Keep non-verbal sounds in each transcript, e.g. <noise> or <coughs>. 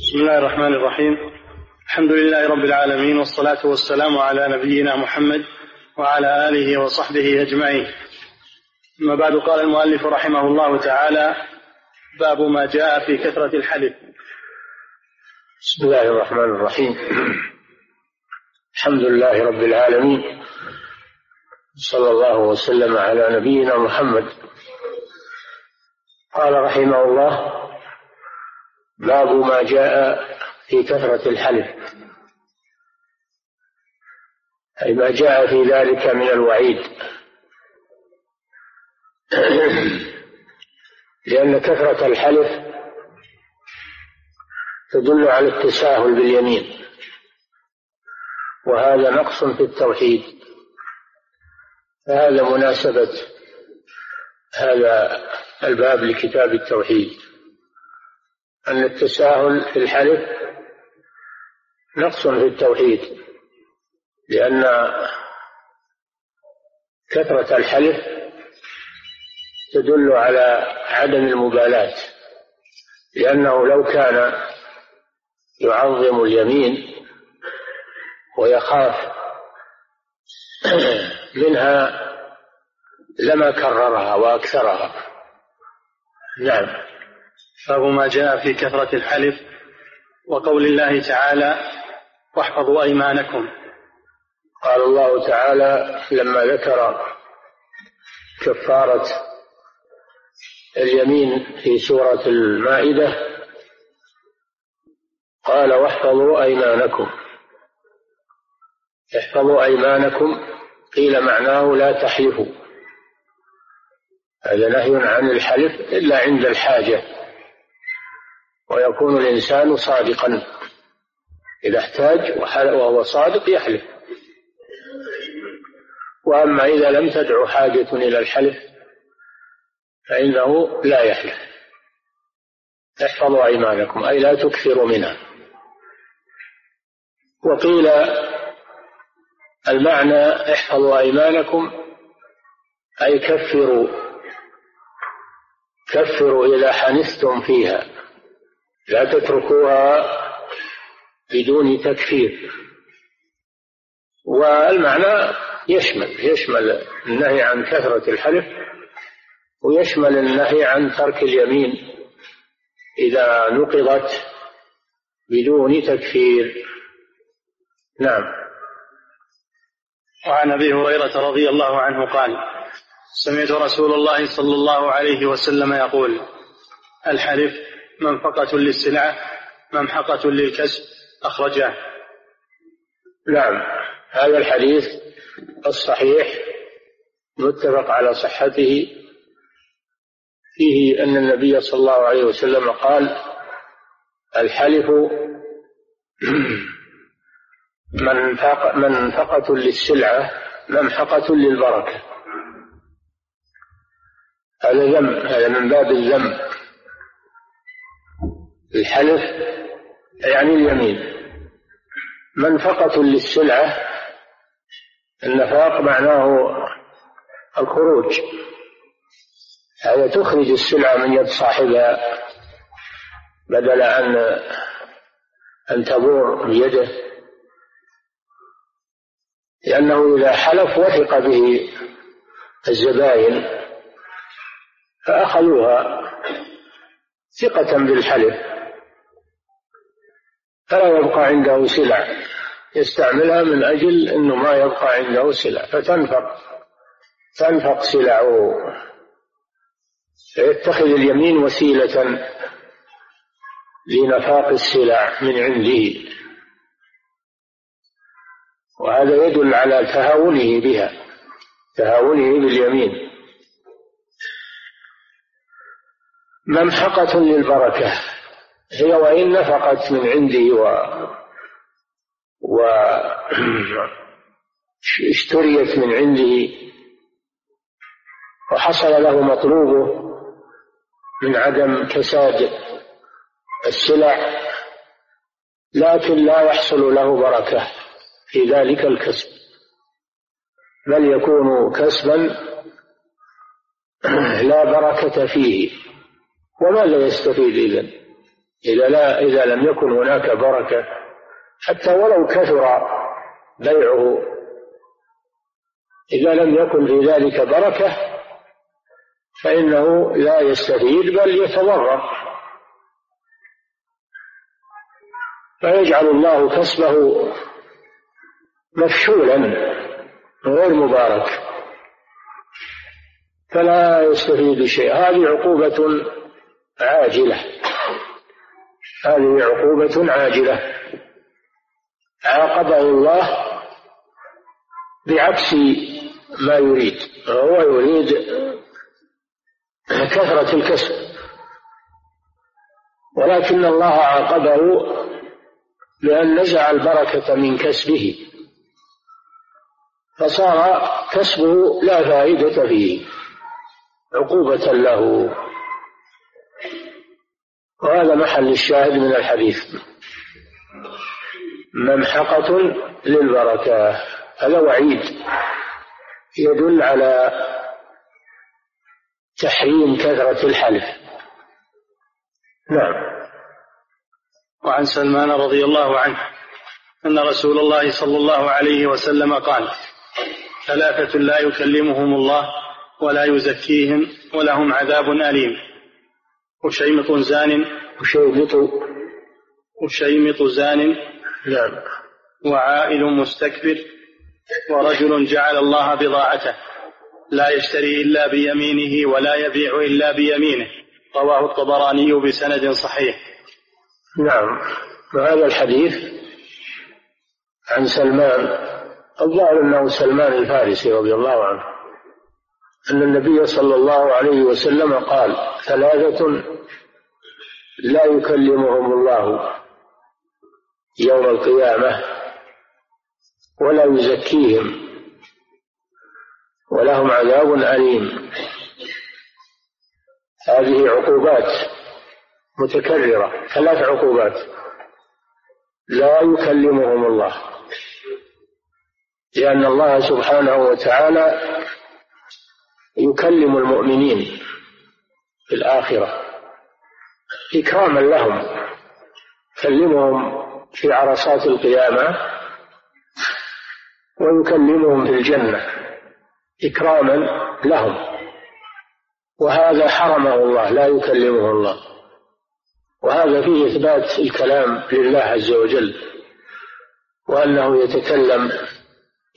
بسم الله الرحمن الرحيم. الحمد لله رب العالمين والصلاة والسلام على نبينا محمد وعلى آله وصحبه أجمعين. أما بعد قال المؤلف رحمه الله تعالى باب ما جاء في كثرة الحلف. بسم الله الرحمن الرحيم. الحمد لله رب العالمين صلى الله وسلم على نبينا محمد. قال رحمه الله باب ما جاء في كثرة الحلف. أي ما جاء في ذلك من الوعيد. <clears throat> لأن كثرة الحلف تدل على التساهل باليمين. وهذا نقص في التوحيد. فهذا مناسبة هذا الباب لكتاب التوحيد. أن التساهل في الحلف نقص في التوحيد لأن كثرة الحلف تدل على عدم المبالاة لأنه لو كان يعظم اليمين ويخاف <clears throat> منها لما كررها وأكثرها. نعم. باب ما جاء في كثرة الحلف وقول الله تعالى واحفظوا أيمانكم. قال الله تعالى لما ذكر كفارة اليمين في سورة المائدة قال واحفظوا أيمانكم. احفظوا أيمانكم قيل معناه لا تحلفوا. هذا نهي عن الحلف إلا عند الحاجة. ويكون الإنسان صادقا. إذا احتاج وهو صادق يحلف. وأما إذا لم تدع حاجة إلى الحلف فإنه لا يحلف. احفظوا أيمانكم. أي لا تكثروا منها. وقيل المعنى احفظوا أيمانكم أي كفروا. كفروا إذا حنثتم فيها. لا تتركوها بدون تكفير. والمعنى يشمل يشمل النهي عن كثرة الحلف ويشمل النهي عن ترك اليمين إذا نقضت بدون تكفير. نعم. وعن أبي هريرة رضي الله عنه قال سمعت رسول الله صلى الله عليه وسلم يقول الحلف منفقة للسلعة ممحقة للكسب أخرجاه. نعم. هذا الحديث الصحيح متفق على صحته. فيه أن النبي صلى الله عليه وسلم قال الحلف <clears throat> منفقة للسلعة ممحقة للبركة. هذا ذم هذا من باب الذم. الحلف يعني اليمين. منفقة للسلعة النفاق معناه الخروج. هذا تخرج السلعة من يد صاحبها بدل أن أن تبور بيده. لأنه إذا حلف وثق به الزباين فأخذوها ثقة بالحلف. فلا يبقى عنده سلع. يستعملها من أجل أنه ما يبقى عنده سلع. فتنفق. تنفق سلعه. فيتخذ اليمين وسيلة لنفاق السلع من عنده. وهذا يدل على تهاونه بها. تهاونه باليمين. ممحقة للبركة. هي وإن نفقت من عندي و و اشتريت من عنده وحصل له مطلوبه من عدم كساد السلع لكن لا يحصل له بركة في ذلك الكسب بل يكون كسبا لا بركة فيه وماذا يستفيد إذن. إذا لا إذا لم يكن هناك بركة حتى ولو كثر بيعه إذا لم يكن في ذلك بركة فإنه لا يستفيد بل يتضرر. فيجعل الله كسبه مفشولا غير مبارك. فلا يستفيد شيء. هذه عقوبة عاجلة. هذه عقوبة عاجلة. عاقبه الله بعكس ما يريد هو يريد كثرة الكسب. ولكن الله عاقبه بأن نزع البركة من كسبه. فصار كسبه لا فائدة فيه عقوبة له. وهذا محل الشاهد من الحديث. ممحقة للبركة. هذا وعيد. يدل على تحريم كثرة الحلف. نعم. وعن سلمان رضي الله عنه أن رسول الله صلى الله عليه وسلم قال ثلاثة لا يكلمهم الله ولا يزكيهم ولهم عذاب أليم. وشيمط زان وشيمط. وشيمط زان. نعم. وعائل مستكبر. ورجل جعل الله بضاعته. لا يشتري إلا بيمينه ولا يبيع إلا بيمينه. رواه الطبراني بسند صحيح. نعم. وهذا الحديث عن سلمان. الظاهر أنه سلمان الفارسي رضي الله عنه. أن النبي صلى الله عليه وسلم قال ثلاثة لا يكلمهم الله يوم القيامة ولا يزكيهم ولهم عذاب أليم. هذه عقوبات متكررة ثلاث عقوبات. لا يكلمهم الله لأن الله سبحانه وتعالى يكلم المؤمنين في الآخرة إكراما لهم يكلمهم في عرصات القيامة ويكلمهم في الجنة إكراما لهم. وهذا حرمه الله لا يكلمه الله. وهذا فيه إثبات الكلام لله عز وجل وأنه يتكلم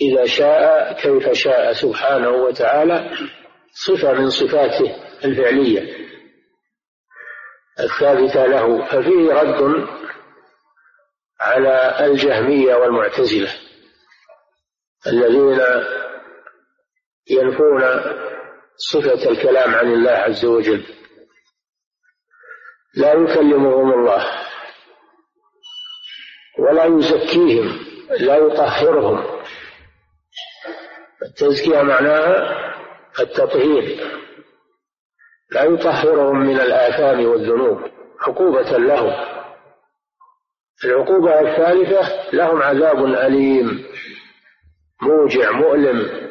إذا شاء كيف شاء سبحانه وتعالى. صفة من صفاته الفعلية. الثابتة له ففيه رد على الجهمية والمعتزلة الذين ينفون صفة الكلام عن الله عز وجل. لا يكلمهم الله ولا يزكيهم لا يطهرهم. التزكية معناها التطهير لا يطهرهم من الآثام والذنوب عقوبة لهم. العقوبة الثالثة لهم عذاب أليم موجع مؤلم.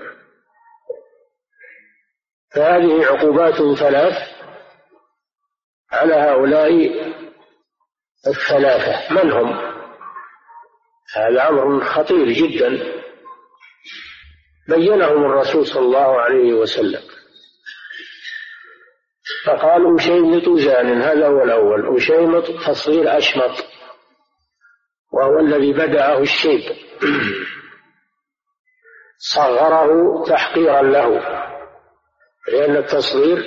فهذه عقوبات ثلاث على هؤلاء الثلاثة. من هم؟ هذا أمر خطير جدا. بينهم الرسول صلى الله عليه وسلم. فقال أشيمط زان هذا هو الأول. أشيمط تصغير أشمط وهو الذي بدأه الشيب. <clears throat> صغره تحقيرا له لأن التصغير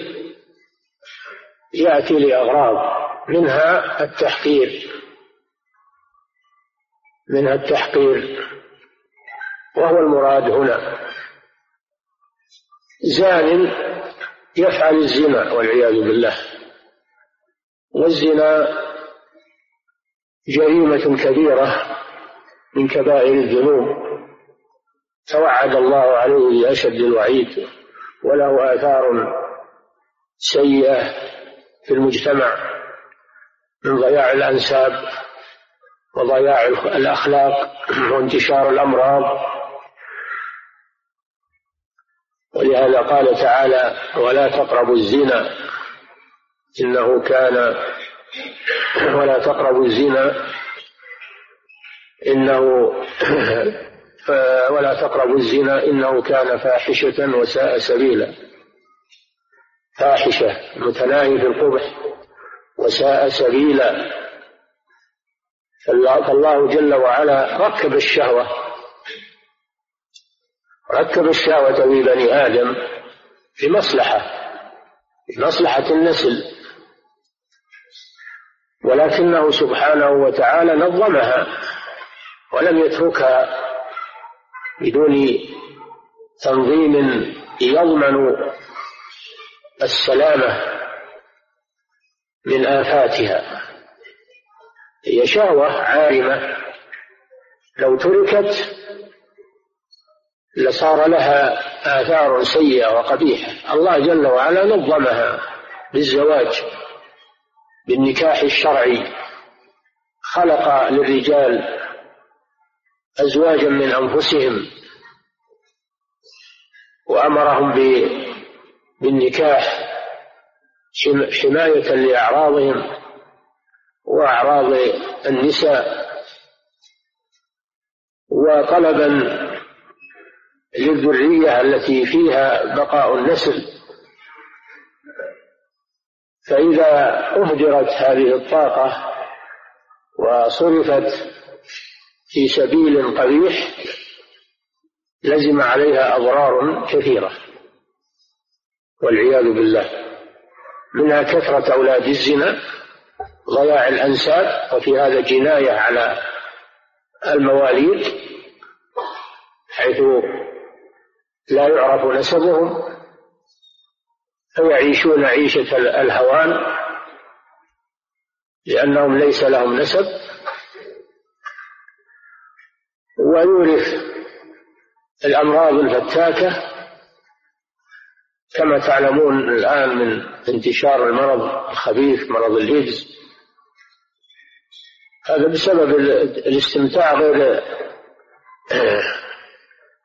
يأتي لأغراض منها التحقير. منها التحقير وهو المراد هنا. زان يفعل الزنا والعياذ بالله. والزنا جريمة كبيرة من كبائر الذنوب. توعد الله عليه بأشد الوعيد وله آثار سيئة في المجتمع من ضياع الأنساب وضياع الأخلاق وانتشار الأمراض ولهذا قال تعالى ولا تقربوا الزنا. إنه كان ولا تقربوا الزنا. إنه ولا تقربوا الزنا. إنه كان فاحشة وساء سبيلا. فاحشة متناهي في القبح وساء سبيلا. فالله جل وعلا ركب الشهوة. ركب الشهوة في بني آدم في مصلحة في مصلحة النسل. ولكنه سبحانه وتعالى نظمها ولم يتركها بدون تنظيم يضمن السلامة من آفاتها. هي شهوة عارمة. لو تركت لصار لها آثار سيئة وقبيحة. الله جل وعلا نظمها بالزواج بالنكاح الشرعي. خلق للرجال أزواجا من أنفسهم وأمرهم بالنكاح حماية لأعراضهم وأعراض النساء. وطلبا للذرية التي فيها بقاء النسل. فإذا أهدرت هذه الطاقة وصرفت في سبيل قبيح لزم عليها أضرار كثيرة والعياذ بالله. منها كثرة أولاد الزنا ضياع الأنساب وفي هذا جناية على المواليد حيث لا يعرف نسبهم فيعيشون عيشة الهوان لأنهم ليس لهم نسب. ويورث الأمراض الفتاكة كما تعلمون الآن من انتشار المرض الخبيث مرض الإيدز. هذا بسبب الاستمتاع غير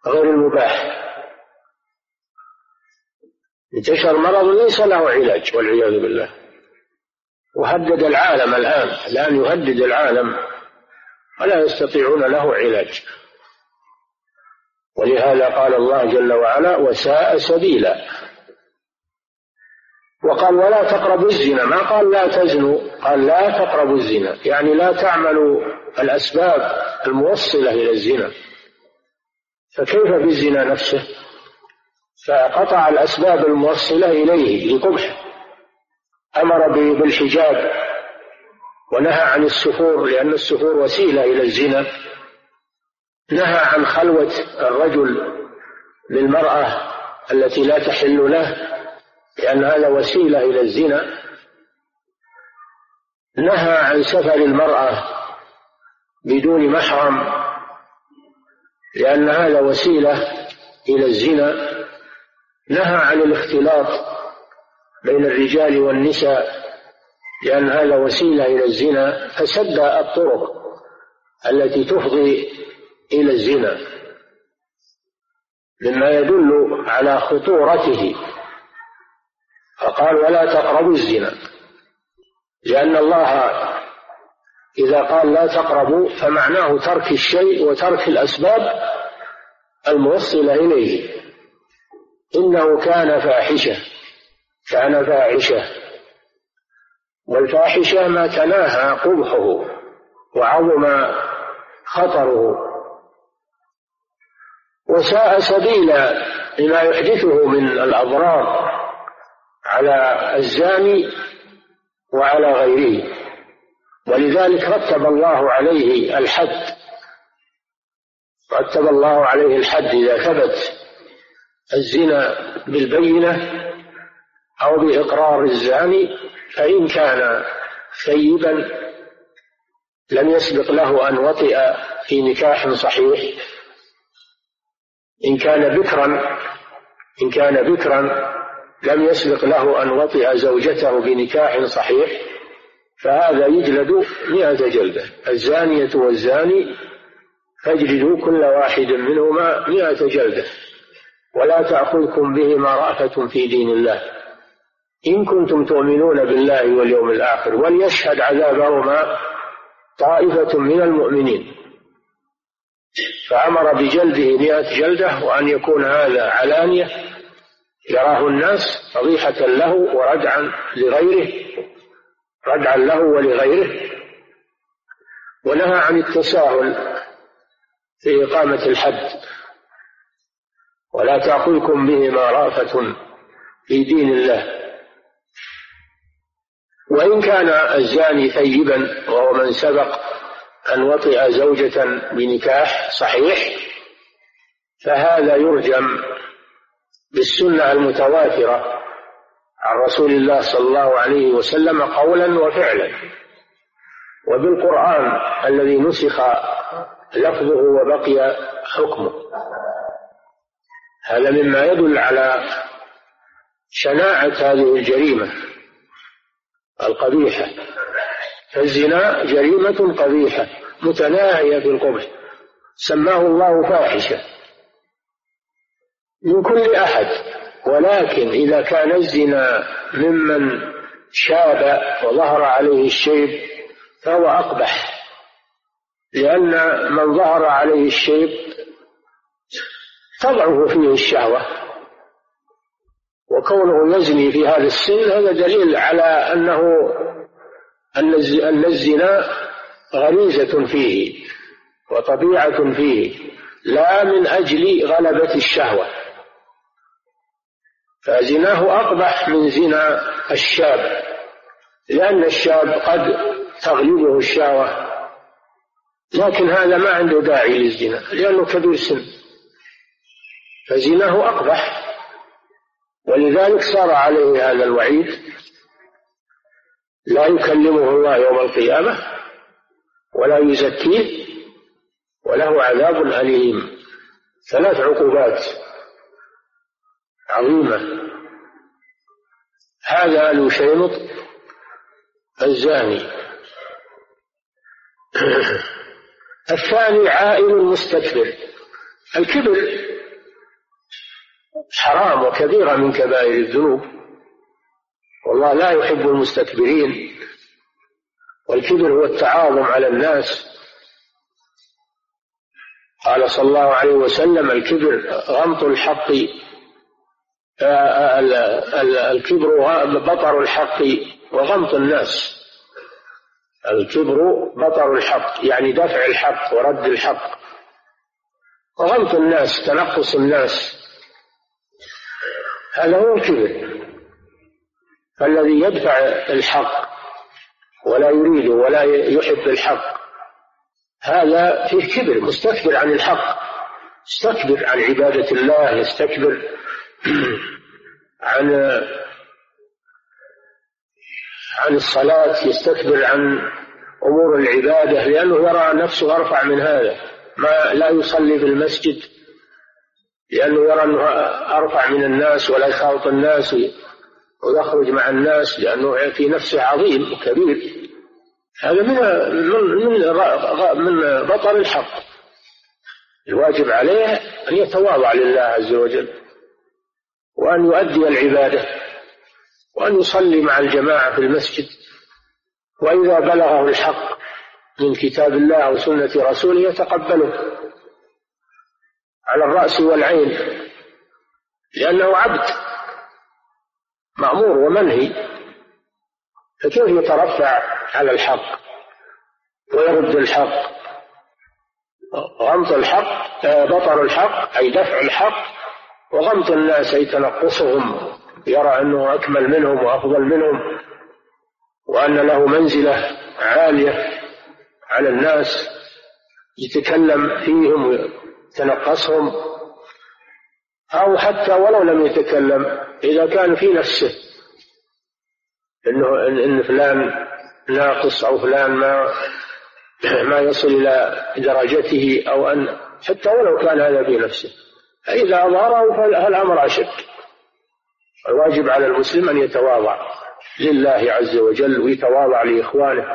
غير المباح. انتشر مرض ليس له علاج والعياذ بالله. وهدد العالم الآن الآن يهدد العالم ولا يستطيعون له علاج. ولهذا قال الله جل وعلا وساء سبيلا. وقال ولا تقربوا الزنا. ما قال لا تزنوا؟ قال لا تقربوا الزنا. يعني لا تعملوا الأسباب الموصلة إلى الزنا. فكيف بالزنا نفسه؟ فقطع الأسباب الموصلة إليه لقبح. أمر بالحجاب ونهى عن السفور لأن السفور وسيلة إلى الزنا. نهى عن خلوة الرجل بالمرأة التي لا تحل له لأن هذا وسيلة إلى الزنا. نهى عن سفر المرأة بدون محرم لأن هذا وسيلة إلى الزنا. نهى عن الاختلاط بين الرجال والنساء لأن هذا وسيلة إلى الزنا فسد الطرق التي تفضي إلى الزنا. مما يدل على خطورته. فقال ولا تقربوا الزنا لأن الله إذا قال لا تقربوا فمعناه ترك الشيء وترك الأسباب الموصلة إليه. إنه كان فاحشة كان فاحشة. والفاحشة ما تناهى قبحه وعظم خطره. وساء سبيلا لما يحدثه من الأضرار على الزاني وعلى غيره. ولذلك رتب الله عليه الحد رتب الله عليه الحد إذا ثبت. الزنا بالبينة أو بإقرار الزاني فإن كان ثيبا لم يسبق له أن وطئ في نكاح صحيح. إن كان بكرا إن كان بكرا لم يسبق له أن وطئ زوجته بنكاح صحيح فهذا يجلد مئة جلدة. الزانية والزاني فاجلدوا كل واحد منهما مئة جلدة. ولا تأخذكم بهما رأفة في دين الله. إن كنتم تؤمنون بالله واليوم الآخر وليشهد عذابهما طائفة من المؤمنين. فأمر بجلده مئة جلدة وأن يكون هذا علانية يراه الناس فضيحة له وردعا لغيره ردعا له ولغيره. ونهى عن التساهل في إقامة الحد. ولا تأخذكم بهما رأفة في دين الله. وإن كان الزاني ثيبا وهو من سبق أن وطئ زوجة بنكاح صحيح فهذا يرجم بالسنة المتواترة عن رسول الله صلى الله عليه وسلم قولا وفعلا. وبالقرآن الذي نسخ لفظه وبقي حكمه. هذا مما يدل على شناعة هذه الجريمة القبيحة. فالزنا جريمة قبيحة متناهية في القبح. سماه الله فاحشة. من كل أحد. ولكن إذا كان الزنا ممن شاب وظهر عليه الشيب فهو أقبح. لأن من ظهر عليه الشيب تضعف فيه الشهوة وكونه يزني في هذا السن هذا دليل على أنه أن الزنا غريزة فيه وطبيعة فيه لا من أجل غلبة الشهوة. فزناه أقبح من زنا الشاب لأن الشاب قد تغلبه الشهوة لكن هذا ما عنده داعي للزنا لأنه كبير سن. فزناه أقبح. ولذلك صار عليه هذا الوعيد. لا يكلمه الله يوم القيامة ولا يزكيه وله عذاب أليم. ثلاث عقوبات عظيمة. هذا لشيمط الزاني. <clears throat> الثاني عائل مستكبر. الكبر حرام وكبيرة من كبائر الذنوب. والله لا يحب المستكبرين. والكبر هو التعاظم على الناس. قال صلى الله عليه وسلم الكبر غمط الحق آه، الكبر بطر الحق وغمط الناس. الكبر بطر الحق يعني دفع الحق ورد الحق. وغمط الناس تنقص الناس. هذا هو الكبر. فالذي يدفع الحق ولا يريده ولا يحب الحق هذا فيه كبر مستكبر عن الحق يستكبر عن عبادة الله يستكبر <clears throat> عن عن الصلاة يستكبر عن أمور العبادة لأنه يرى نفسه أرفع من هذا ما لا يصلي في المسجد لأنه يرى أنه أرفع من الناس ولا يخالط الناس ويخرج مع الناس لأنه في نفسه عظيم وكبير. هذا من من من بطل الحق. الواجب عليه أن يتواضع لله عز وجل وأن يؤدي العبادة وأن يصلي مع الجماعة في المسجد. وإذا بلغه الحق من كتاب الله وسنة رسوله يتقبله. على الرأس والعين لأنه عبد مأمور ومنهي فكيف يترفع على الحق؟ ويرد الحق. غمط الحق بطر الحق أي دفع الحق وغمط الناس أي تنقصهم يرى أنه أكمل منهم وأفضل منهم وأن له منزلة عالية على الناس يتكلم فيهم تنقصهم أو حتى ولو لم يتكلم إذا كان في نفسه إنه إن فلان ناقص أو فلان ما <clears throat> ما يصل إلى درجته أو أن حتى ولو كان هذا في نفسه. فإذا أظهره فالأمر أشد. الواجب على المسلم أن يتواضع لله عز وجل ويتواضع لإخوانه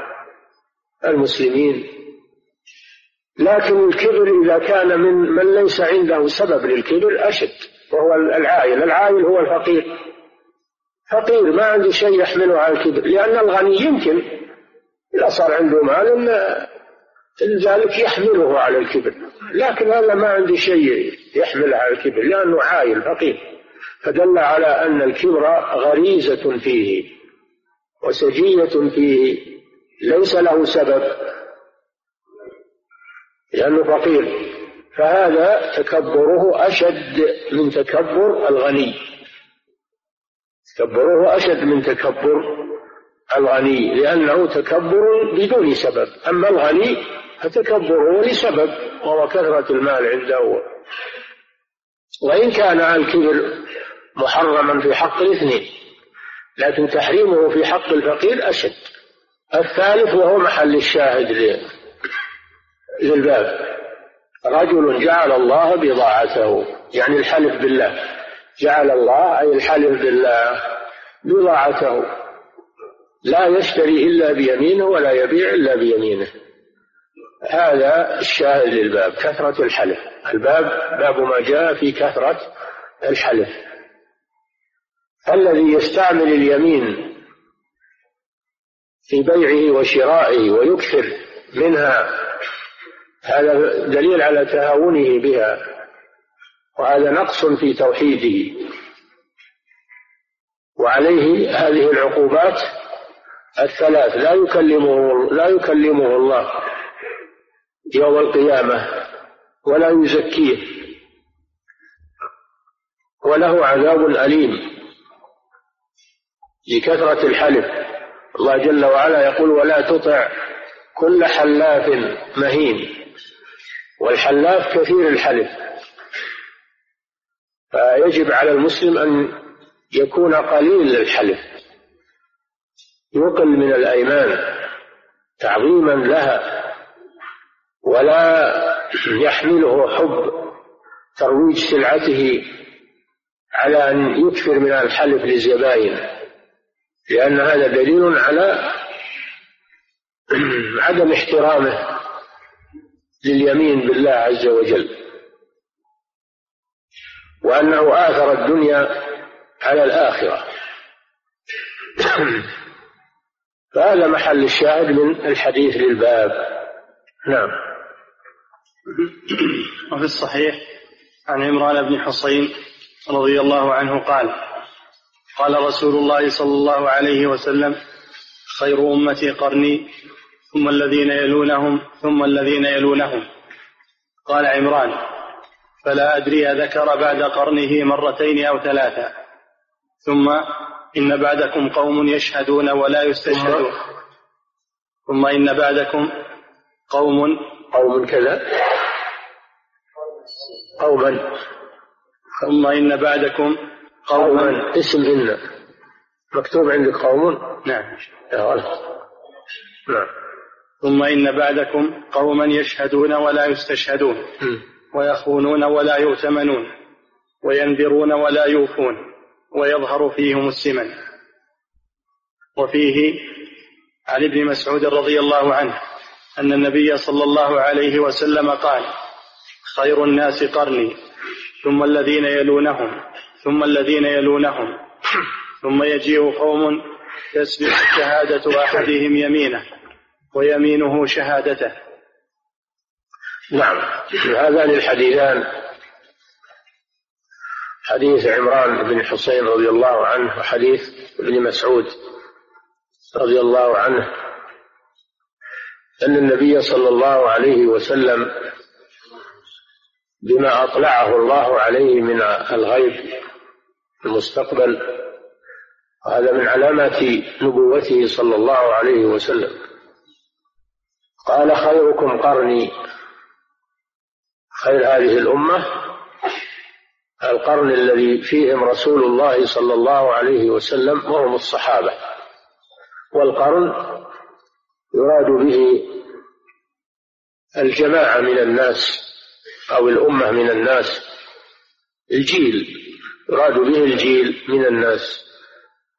المسلمين. لكن الكبر إذا كان من من ليس عنده سبب للكبر أشد وهو العائل العائل هو الفقير. فقير ما عنده شيء يحمله على الكبر. لأن الغني يمكن إذا صار عنده مال ذلك يحمله على الكبر. لكن هذا ما عنده شيء يحمله على الكبر لأنه عايل فقير. فدل على أن الكبر غريزة فيه وسجية فيه. ليس له سبب. لأنه فقير. فهذا تكبره أشد من تكبر الغني. تكبره أشد من تكبر الغني لأنه تكبر بدون سبب. أما الغني فتكبره لسبب وهو كثرة المال عنده وإن كان الكبر محرما في حق الاثنين لكن تحريمه في حق الفقير أشد. الثالث وهو محل الشاهد للباب رجل جعل الله بضاعته يعني الحلف بالله. جعل الله أي الحلف بالله بضاعته. لا يشتري إلا بيمينه ولا يبيع إلا بيمينه. هذا الشاهد للباب كثرة الحلف. الباب باب ما جاء في كثرة الحلف. الذي يستعمل اليمين في بيعه وشرائه ويكثر منها هذا دليل على تهاونه بها وهذا نقص في توحيده. وعليه هذه العقوبات الثلاث لا يكلمه لا يكلمه الله يوم القيامة ولا يزكيه وله عذاب أليم لكثرة الحلف. الله جل وعلا يقول ولا تطع كل حلاف مهين. والحلاف كثير الحلف. فيجب على المسلم أن يكون قليل الحلف. يقل من الأيمان تعظيما لها ولا يحمله حب ترويج سلعته على أن يكثر من الحلف للزبائن لأن هذا دليل على <clears throat> عدم احترامه. لليمين بالله عز وجل وأنه آثر الدنيا على الآخرة. <coughs> فهذا محل الشاهد من الحديث للباب. نعم. <coughs> وفي الصحيح عن عمران بن حصين رضي الله عنه قال قال رسول الله صلى الله عليه وسلم خير أمتي قرني ثم الذين يلونهم ثم الذين يلونهم. قال عمران فلا أدري أذكر بعد قرنه مرتين أو ثلاثة. ثم إن بعدكم قوم يشهدون ولا يستشهدون. ثم إن بعدكم قوم قوم كذا؟ قوما. ثم إن بعدكم قوما. اسم إن. مكتوب عندك قوم؟ نعم يا غلط. نعم. ثم إن بعدكم قوما يشهدون ولا يستشهدون ويخونون ولا يؤتمنون وينذرون ولا يوفون ويظهر فيهم السمن. وفيه عن ابن مسعود رضي الله عنه أن النبي صلى الله عليه وسلم قال خير الناس قرني ثم الذين يلونهم ثم الذين يلونهم ثم يجيء قوم تسبق شهادة أحدهم يمينه ويمينه شهادته. نعم. هذان الحديثان. حديث عمران بن حسين رضي الله عنه وحديث ابن مسعود رضي الله عنه. أن النبي صلى الله عليه وسلم بما أطلعه الله عليه من الغيب المستقبل وهذا من علامات نبوته صلى الله عليه وسلم. قال خيركم قرني. خير هذه الأمة. القرن الذي فيهم رسول الله صلى الله عليه وسلم وهم الصحابة. والقرن يراد به الجماعة من الناس أو الأمة من الناس. الجيل يراد به الجيل من الناس.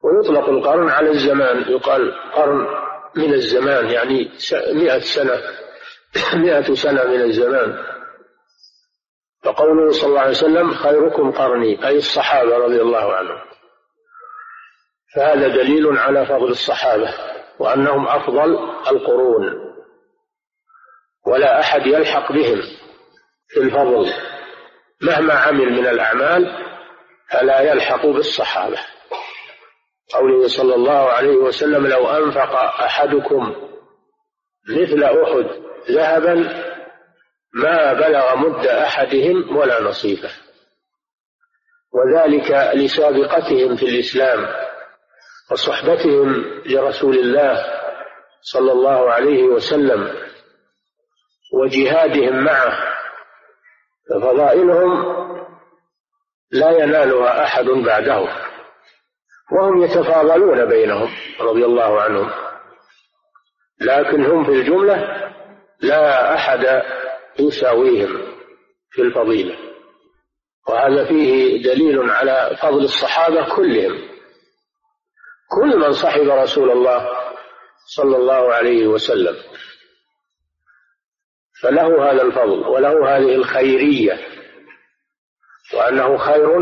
ويطلق القرن على الزمان. يقال قرن من الزمان يعني مئة سنة مئة سنة من الزمان. فقوله صلى الله عليه وسلم خيركم قرني أي الصحابة رضي الله عنهم. فهذا دليل على فضل الصحابة وأنهم أفضل القرون. ولا أحد يلحق بهم في الفضل. مهما عمل من الأعمال فلا يلحق بالصحابة. قوله صلى الله عليه وسلم لو أنفق أحدكم مثل أحد ذهبا ما بلغ مد أحدهم ولا نصيفه وذلك لسابقتهم في الإسلام وصحبتهم لرسول الله صلى الله عليه وسلم وجهادهم معه ففضائلهم لا ينالها أحد بعدهم وهم يتفاضلون بينهم رضي الله عنهم. لكن هم في الجملة لا أحد يساويهم في الفضيلة. وهذا فيه دليل على فضل الصحابة كلهم. كل من صحب رسول الله صلى الله عليه وسلم فله هذا الفضل وله هذه الخيرية وأنه خير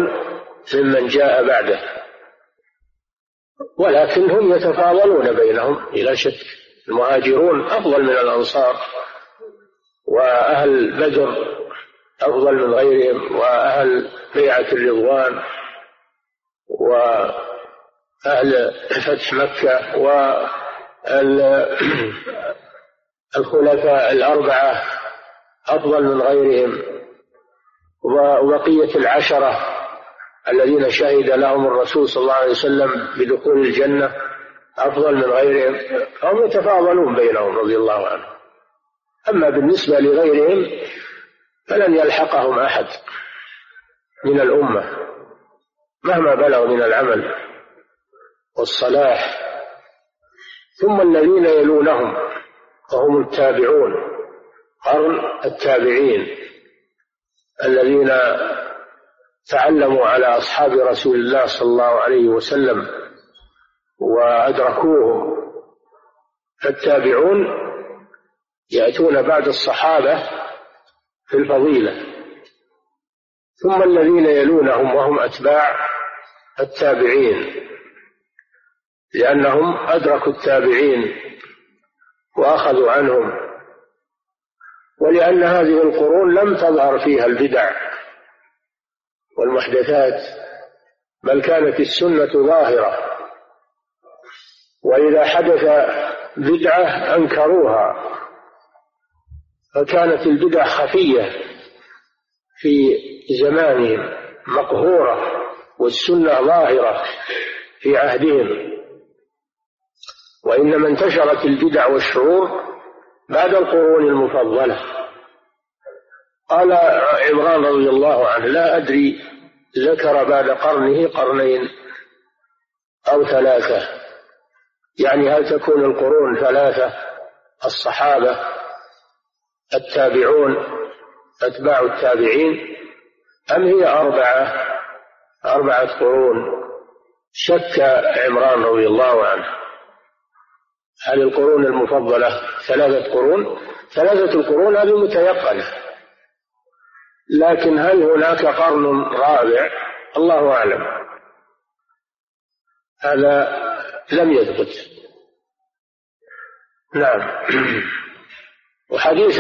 ممن جاء بعده. ولكن هم يتفاضلون بينهم بلا شك. المهاجرون أفضل من الأنصار وأهل بدر أفضل من غيرهم وأهل بيعة الرضوان وأهل فتح مكة والخلفاء <clears throat> الأربعة أفضل من غيرهم وبقية العشرة الذين شهد لهم الرسول صلى الله عليه وسلم بدخول الجنة أفضل من غيرهم هم يتفاضلون بينهم رضي الله عنهم. أما بالنسبة لغيرهم فلن يلحقهم أحد من الأمة مهما بلغ من العمل والصلاح. ثم الذين يلونهم وهم التابعون قرن التابعين الذين تعلموا على أصحاب رسول الله صلى الله عليه وسلم وأدركوهم فالتابعون يأتون بعد الصحابة في الفضيلة. ثم الذين يلونهم وهم أتباع التابعين لأنهم أدركوا التابعين وأخذوا عنهم ولأن هذه القرون لم تظهر فيها البدع. والمحدثات بل كانت السنة ظاهرة وإذا حدث بدعة أنكروها فكانت البدع خفية في زمانهم مقهورة والسنة ظاهرة في عهدهم. وإنما انتشرت البدع والشرور بعد القرون المفضلة. قال عمران رضي الله عنه لا أدري ذكر بعد قرنه قرنين أو ثلاثة. يعني هل تكون القرون ثلاثة الصحابة التابعون أتباع التابعين أم هي أربعة أربعة قرون؟ شك عمران رضي الله عنه. هل القرون المفضلة ثلاثة قرون؟ ثلاثة القرون هذه متيقنة. لكن هل هناك قرن رابع؟ الله أعلم. هذا لم يثبت. نعم. وحديث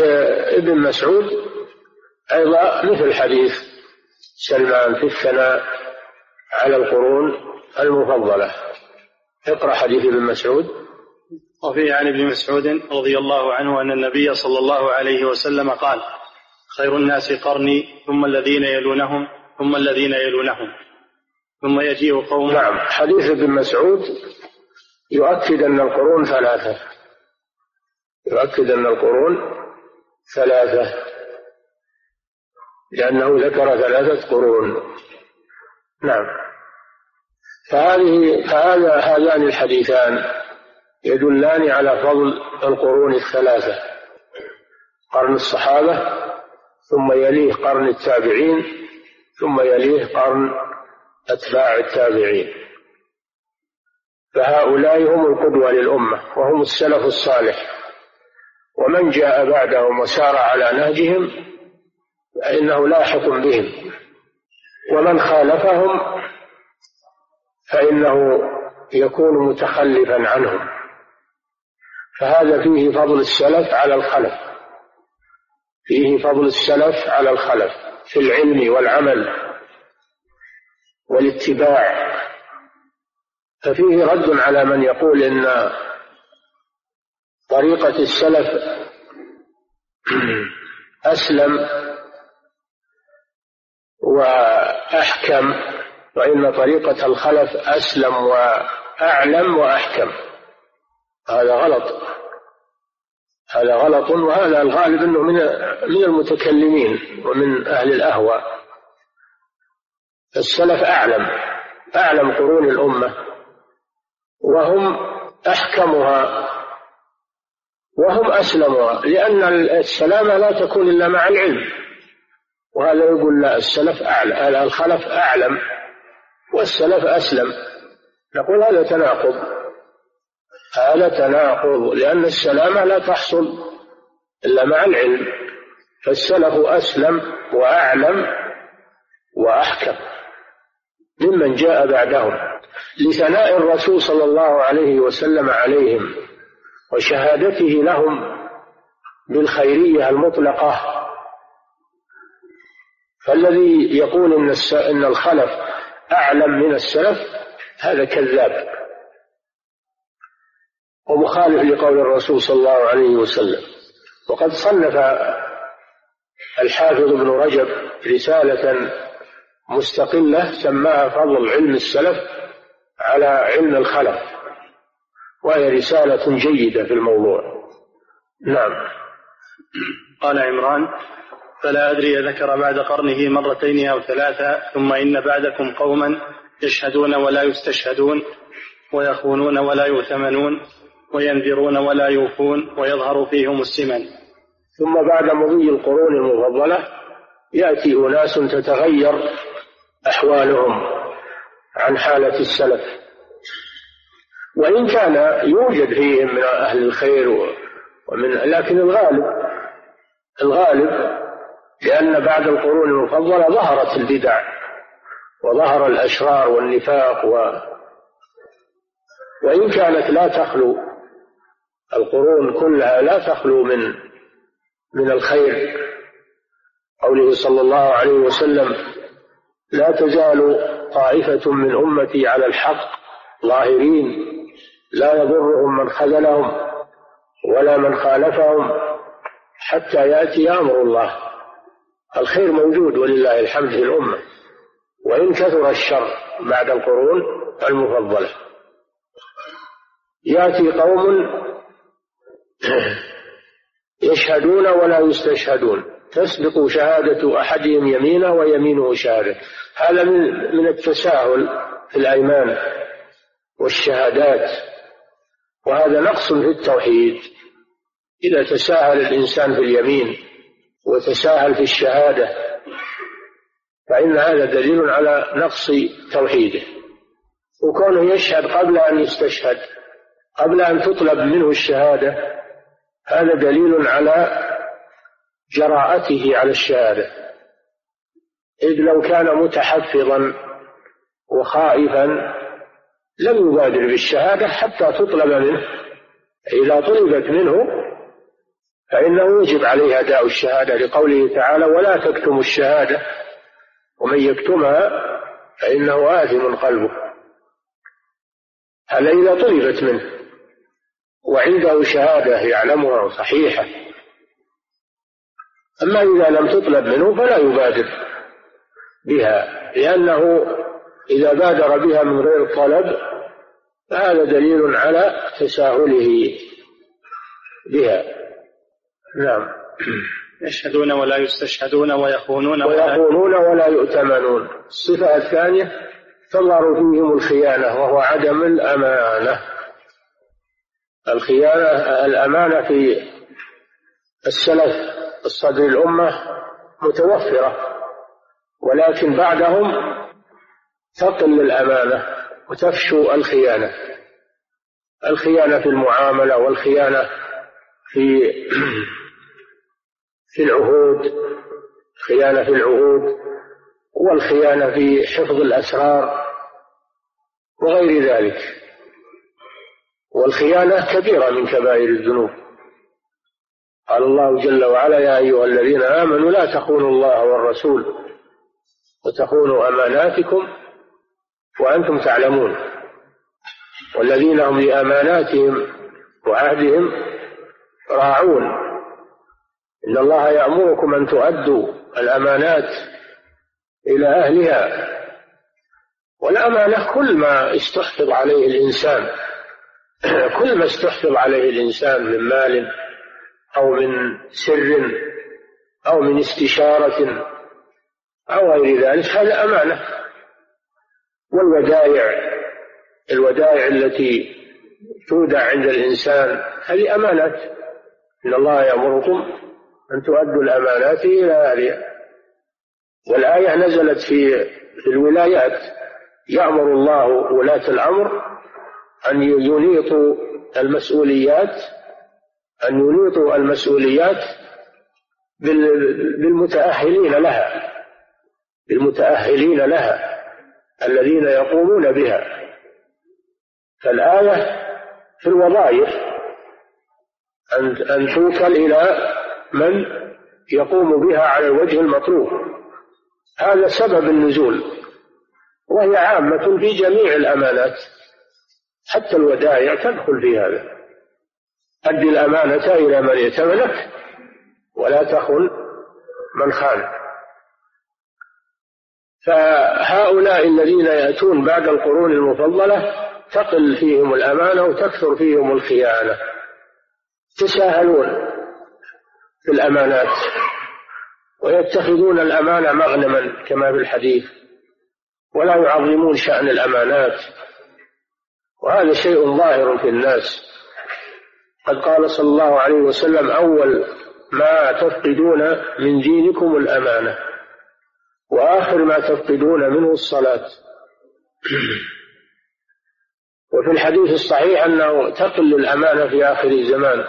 ابن مسعود أيضا مثل حديث سلمان في الثناء على القرون المفضلة. اقرأ حديث ابن مسعود. وفيه عن ابن مسعود رضي الله عنه أن النبي صلى الله عليه وسلم قال خير الناس قرني ثم الذين يلونهم ثم الذين يلونهم. ثم يجيء قوم نعم. حديث ابن مسعود يؤكد أن القرون ثلاثة. يؤكد أن القرون ثلاثة. لأنه ذكر ثلاثة قرون. نعم. فهذه فهذا هذان الحديثان يدلان على فضل القرون الثلاثة. قرن الصحابة ثم يليه قرن التابعين ثم يليه قرن أتباع التابعين. فهؤلاء هم القدوة للأمة وهم السلف الصالح. ومن جاء بعدهم وسار على نهجهم فإنه لاحق بهم. ومن خالفهم فإنه يكون متخلفا عنهم. فهذا فيه فضل السلف على الخلف. فيه فضل السلف على الخلف في العلم والعمل والاتباع. ففيه رد على من يقول إن طريقة السلف <clears throat> أسلم وأحكم وإن طريقة الخلف أسلم وأعلم وأحكم. هذا غلط. هذا غلط وهذا الغالب إنه من من المتكلمين ومن أهل الأهواء. السلف أعلم أعلم قرون الأمة وهم أحكمها وهم أسلمها لأن السلامة لا تكون إلا مع العلم. وهذا يقول لا السلف أعلم الخلف أعلم والسلف أسلم. نقول هذا تناقض. هذا تناقض لأن السلامة لا تحصل إلا مع العلم. فالسلف أسلم وأعلم وأحكم ممن جاء بعدهم. لثناء الرسول صلى الله عليه وسلم عليهم وشهادته لهم بالخيرية المطلقة. فالذي يقول إن الخلف أعلم من السلف هذا كذاب. ومخالف لقول الرسول صلى الله عليه وسلم. وقد صنف الحافظ ابن رجب رسالة مستقلة سماها فضل علم السلف على علم الخلف وهي رسالة جيدة في الموضوع. نعم. قال عمران فلا أدري ذكر بعد قرنه مرتين أو ثلاثة ثم إن بعدكم قوما يشهدون ولا يستشهدون ويخونون ولا يؤتمنون. وينذرون ولا يوفون ويظهر فيهم السمن. ثم بعد مضي القرون المفضلة يأتي أناس تتغير أحوالهم عن حالة السلف. وإن كان يوجد فيهم من أهل الخير ومن لكن الغالب الغالب لأن بعد القرون المفضلة ظهرت البدع وظهر الأشرار والنفاق و وإن كانت لا تخلو القرون كلها لا تخلو من من الخير. قوله صلى الله عليه وسلم لا تزال طائفة من أمتي على الحق ظاهرين لا يضرهم من خذلهم ولا من خالفهم حتى يأتي أمر الله. الخير موجود ولله الحمد في الأمة وإن كثر الشر بعد القرون المفضلة. يأتي قوم <coughs> يشهدون ولا يستشهدون. تسبق شهادة أحدهم يمينه ويمينه شهادة. هذا من من التساهل في الأيمان والشهادات. وهذا نقص في التوحيد. إذا تساهل الإنسان في اليمين وتساهل في الشهادة فإن هذا دليل على نقص توحيده. وكونه يشهد قبل أن يستشهد قبل أن تطلب منه الشهادة هذا دليل على جراءته على الشهادة إذ لو كان متحفظا وخائفا لم يبادر بالشهادة حتى تطلب منه. إذا طلبت منه فإنه يجب عليه أداء الشهادة لقوله تعالى ولا تكتموا الشهادة ومن يكتمها فإنه آثم قلبه. هذا إذا طلبت منه. وعنده شهادة يعلمها صحيحة. أما إذا لم تطلب منه فلا يبادر بها لأنه إذا بادر بها من غير طلب فهذا دليل على تساهله بها. نعم. يشهدون ولا يستشهدون ويخونون ويخونون ولا يؤتمنون. الصفة الثانية تظهر فيهم الخيانة وهو عدم الأمانة. الخيانة الأمانة في السلف الصدر الأمة متوفرة ولكن بعدهم تقل الأمانة وتفشو الخيانة. الخيانة في المعاملة والخيانة في <clears throat> في العهود خيانة في العهود والخيانة في حفظ الأسرار وغير ذلك. والخيانة كبيرة من كبائر الذنوب. قال الله جل وعلا يا أيها الذين آمنوا لا تخونوا الله والرسول وتخونوا أماناتكم وأنتم تعلمون. والذين هم لأماناتهم وعهدهم راعون. إن الله يأمركم أن تؤدوا الأمانات إلى أهلها. والأمانة كل ما استحفظ عليه الإنسان. <clears throat> كل ما استحفظ عليه الإنسان من مال أو من سر أو من استشارة أو غير ذلك هذا أمانة. والودائع الودائع التي تودع عند الإنسان هذه أمانات. إن الله يأمركم أن تؤدوا الأمانات إلى أهلها. والآية نزلت في الولايات. يأمر الله ولاة الأمر أن ينيطوا المسؤوليات أن ينيطوا المسؤوليات بالمتأهلين لها بالمتأهلين لها الذين يقومون بها. فالآية في الوظائف أن أن توكل إلى من يقوم بها على الوجه المطلوب. هذا سبب النزول وهي عامة في جميع الأمانات. حتى الودائع تدخل في هذا. أدي الأمانة إلى من ائتمنك ولا تخن من خانك. فهؤلاء الذين يأتون بعد القرون المفضلة تقل فيهم الأمانة وتكثر فيهم الخيانة. تساهلون في الأمانات ويتخذون الأمانة مغنما كما في الحديث ولا يعظمون شأن الأمانات. وهذا شيء ظاهر في الناس. قد قال صلى الله عليه وسلم أول ما تفقدون من دينكم الأمانة وآخر ما تفقدون منه الصلاة. <clears throat> وفي الحديث الصحيح أنه تقل الأمانة في آخر الزمان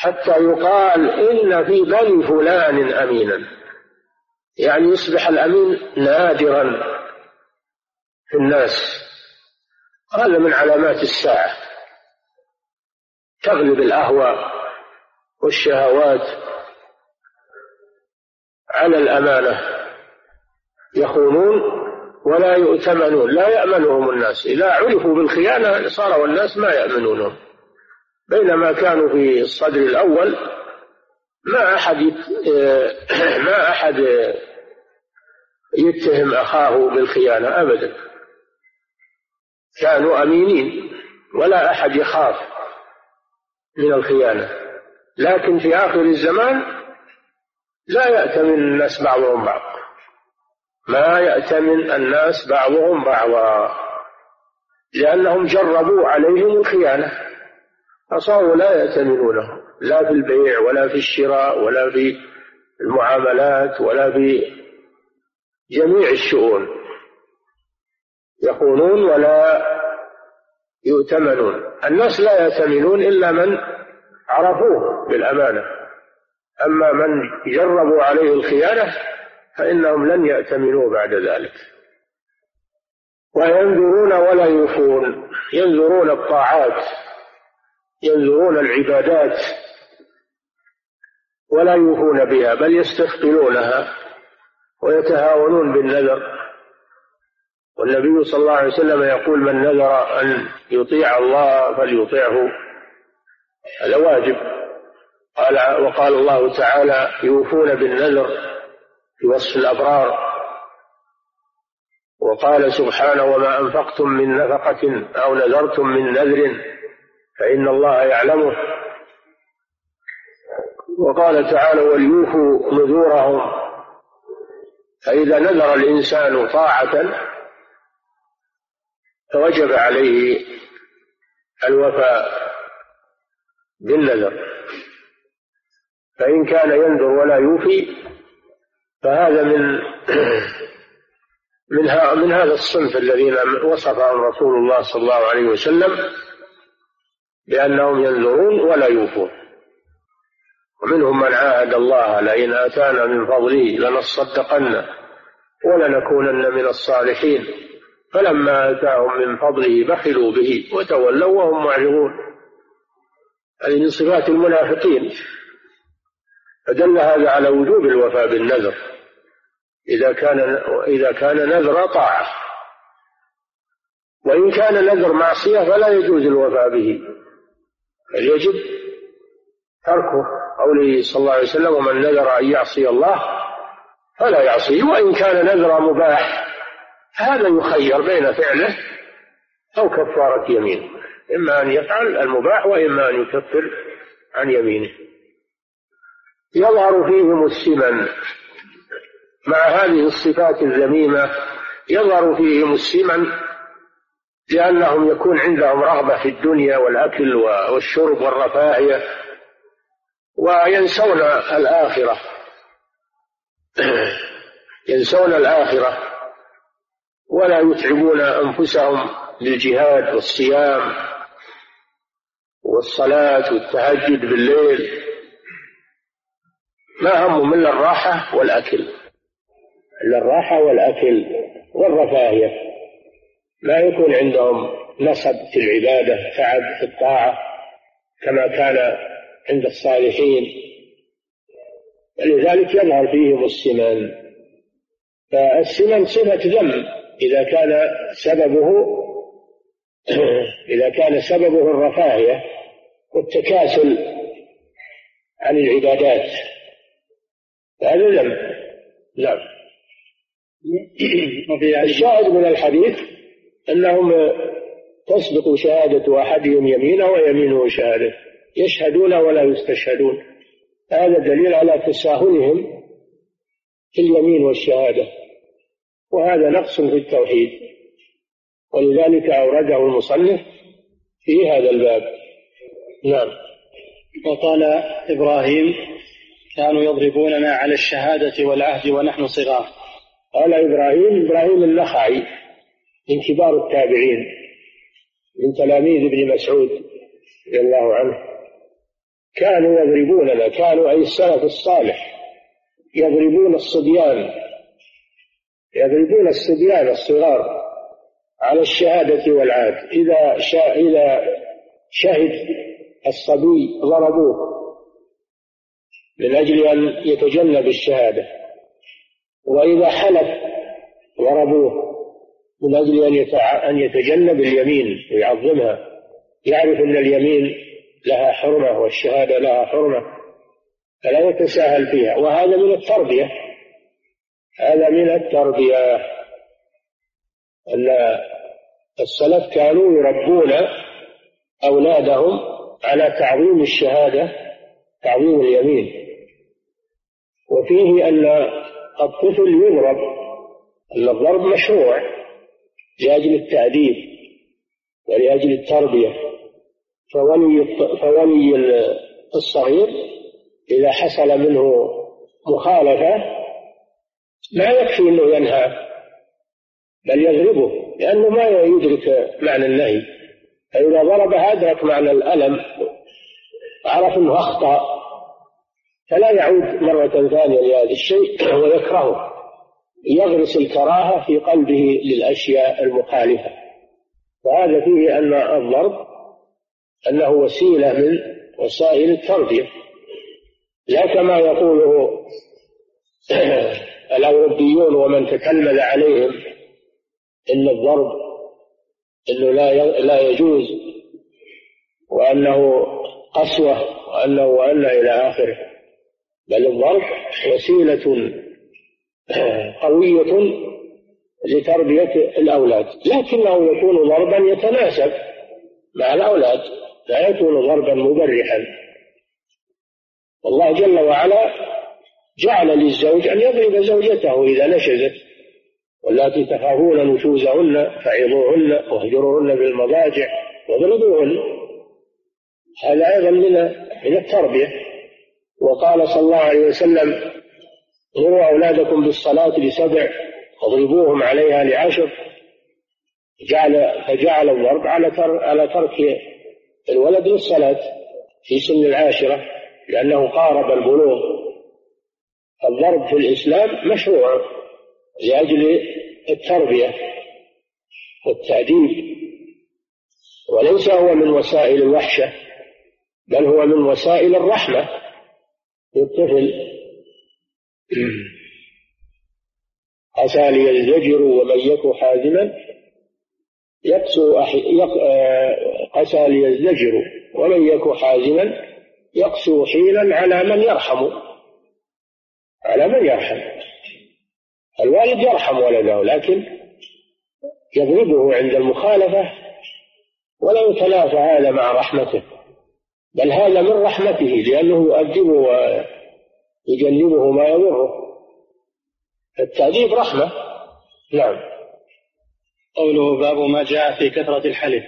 حتى يقال إن في بني فلان أمينا. يعني يصبح الأمين نادرا في الناس. هذا من علامات الساعة. تغلب الأهوى والشهوات على الأمانة. يخونون ولا يؤتمنون. لا يأمنهم الناس. إذا عرفوا بالخيانة صاروا الناس ما يأمنونهم. بينما كانوا في الصدر الأول ما أحد <coughs> ما أحد يتهم أخاه بالخيانة أبدا. كانوا أمينين ولا أحد يخاف من الخيانة. لكن في آخر الزمان لا يأتمن الناس بعضهم بعض. ما يأتمن الناس بعضهم بعضا. لأنهم جربوا عليهم الخيانة فصاروا لا يأتمنونه لا في البيع ولا في الشراء ولا في المعاملات ولا في جميع الشؤون. يخونون ولا يؤتمنون. الناس لا يأتمنون إلا من عرفوه بالأمانة. أما من جربوا عليه الخيانة فإنهم لن يأتمنوا بعد ذلك. وينذرون ولا يوفون. ينذرون الطاعات. ينذرون العبادات. ولا يوفون بها بل يستثقلونها ويتهاونون بالنذر. والنبي صلى الله عليه وسلم يقول من نذر أن يطيع الله فليطيعه. هذا واجب. قال وقال الله تعالى يوفون بالنذر في وصف الأبرار. وقال سبحانه وما أنفقتم من نفقة أو نذرتم من نذر فإن الله يعلمه. وقال تعالى وليوفوا نذورهم. فإذا نذر الإنسان طاعة فوجب عليه الوفاء بالنذر. فإن كان ينذر ولا يوفي فهذا من <clears throat> من من هذا الصنف الذين وصفهم رسول الله صلى الله عليه وسلم بأنهم ينذرون ولا يوفون. ومنهم من عاهد الله لئن آتانا من فضله لنصدقن ولنكونن من الصالحين. فلما آتاهم من فضله بخلوا به وتولوا وهم معرضون. هذه من صفات المنافقين. فدل هذا على وجوب الوفاء بالنذر. إذا كان إذا كان نذر طاعة. وإن كان نذر معصية فلا يجوز الوفاء به. بل يجب تركه قوله صلى الله عليه وسلم ومن نذر أن يعصي الله فلا يعصيه. وإن كان نذر مباح هذا يخير بين فعله أو كفارة يمين إما أن يفعل المباح وإما أن يكفر عن يمينه. يظهر فيهم السمن. مع هذه الصفات الذميمة يظهر فيهم السمن لأنهم يكون عندهم رغبة في الدنيا والأكل والشرب والرفاهية وينسون الآخرة. <clears throat> ينسون الآخرة. ولا يتعبون أنفسهم بالجهاد والصيام والصلاة والتهجد بالليل. ما همهم إلا الراحة والأكل؟ إلا الراحة والأكل والرفاهية. لا يكون عندهم نصب في العبادة تعب في الطاعة كما كان عند الصالحين. لذلك يظهر فيهم السمن. فالسمن صفة ذم. إذا كان سببه <clears throat> إذا كان سببه الرفاهية والتكاسل عن العبادات. هذا ذنب. نعم. <clears throat> الشاهد من الحديث أنهم تسبق شهادة أحدهم يمينه ويمينه شهادة. يشهدون ولا يستشهدون. هذا دليل على تساهلهم في اليمين والشهادة. وهذا نقص في التوحيد. ولذلك أورده المصنف في هذا الباب. نعم. وقال إبراهيم كانوا يضربوننا على الشهادة والعهد ونحن صغار. قال إبراهيم إبراهيم النخعي من كبار التابعين من تلاميذ ابن مسعود رضي الله عنه. كانوا يضربوننا كانوا أي السلف الصالح يضربون الصبيان يضربون الصبيان الصغار على الشهادة والعهد. إذا شا إذا شهد الصبي ضربوه من أجل أن يتجنب الشهادة. وإذا حلف ضربوه من أجل أن أن يتجنب اليمين ويعظمها. يعرف أن اليمين لها حرمة والشهادة لها حرمة فلا يتساهل فيها. وهذا من التربية. هذا من التربية. أن السلف كانوا يربون أولادهم على تعظيم الشهادة تعظيم اليمين. وفيه أن الطفل يضرب أن الضرب مشروع لأجل التأديب ولأجل التربية. فولي فولي الصغير إذا حصل منه مخالفة لا يكفي أنه ينهى بل يضربه لأنه ما يدرك معنى النهي. فإذا ضرب أدرك معنى الألم عرف أنه أخطأ فلا يعود مرة ثانية لهذا الشيء ويكرهه يغرس الكراهة في قلبه للأشياء المخالفة. وهذا فيه أن الضرب أنه وسيلة من وسائل التربية لا كما يقوله <clears throat> الأوروبيون ومن تكلم عليهم إن الضرب إنه لا لا يجوز وأنه قسوة وأنه وأن إلى آخره. بل الضرب وسيلة <clears throat> قوية لتربية الأولاد. لكنه يكون ضربا يتناسب مع الأولاد لا يكون ضربا مبرحا. والله جل وعلا جعل للزوج أن يضرب زوجته إذا نشزت واللاتي تخافون نشوزهن فعظوهن واهجروهن بالمضاجع واضربوهن. هذا أيضا من من التربية. وقال صلى الله عليه وسلم مروا أولادكم بالصلاة لسبع واضربوهم عليها لعشر. جعل فجعل الضرب على على ترك الولد للصلاة في سن العاشرة لأنه قارب البلوغ. الضرب في الإسلام مشروع لأجل التربية والتأديب وليس هو من وسائل الوحشة بل هو من وسائل الرحمة للطفل. <clears throat> عسى ليزدجر ومن يك حازما يقسو آه، ليزدجر ومن يك حازما يقسو حيلا على من يرحم. على من يرحم؟ الوالد يرحم ولده لكن يضربه عند المخالفة ولا يتلافى هذا مع رحمته. بل هذا من رحمته لأنه يؤدبه ويجنبه ما يضره. التأديب رحمة. نعم. قوله باب ما جاء في كثرة الحلف.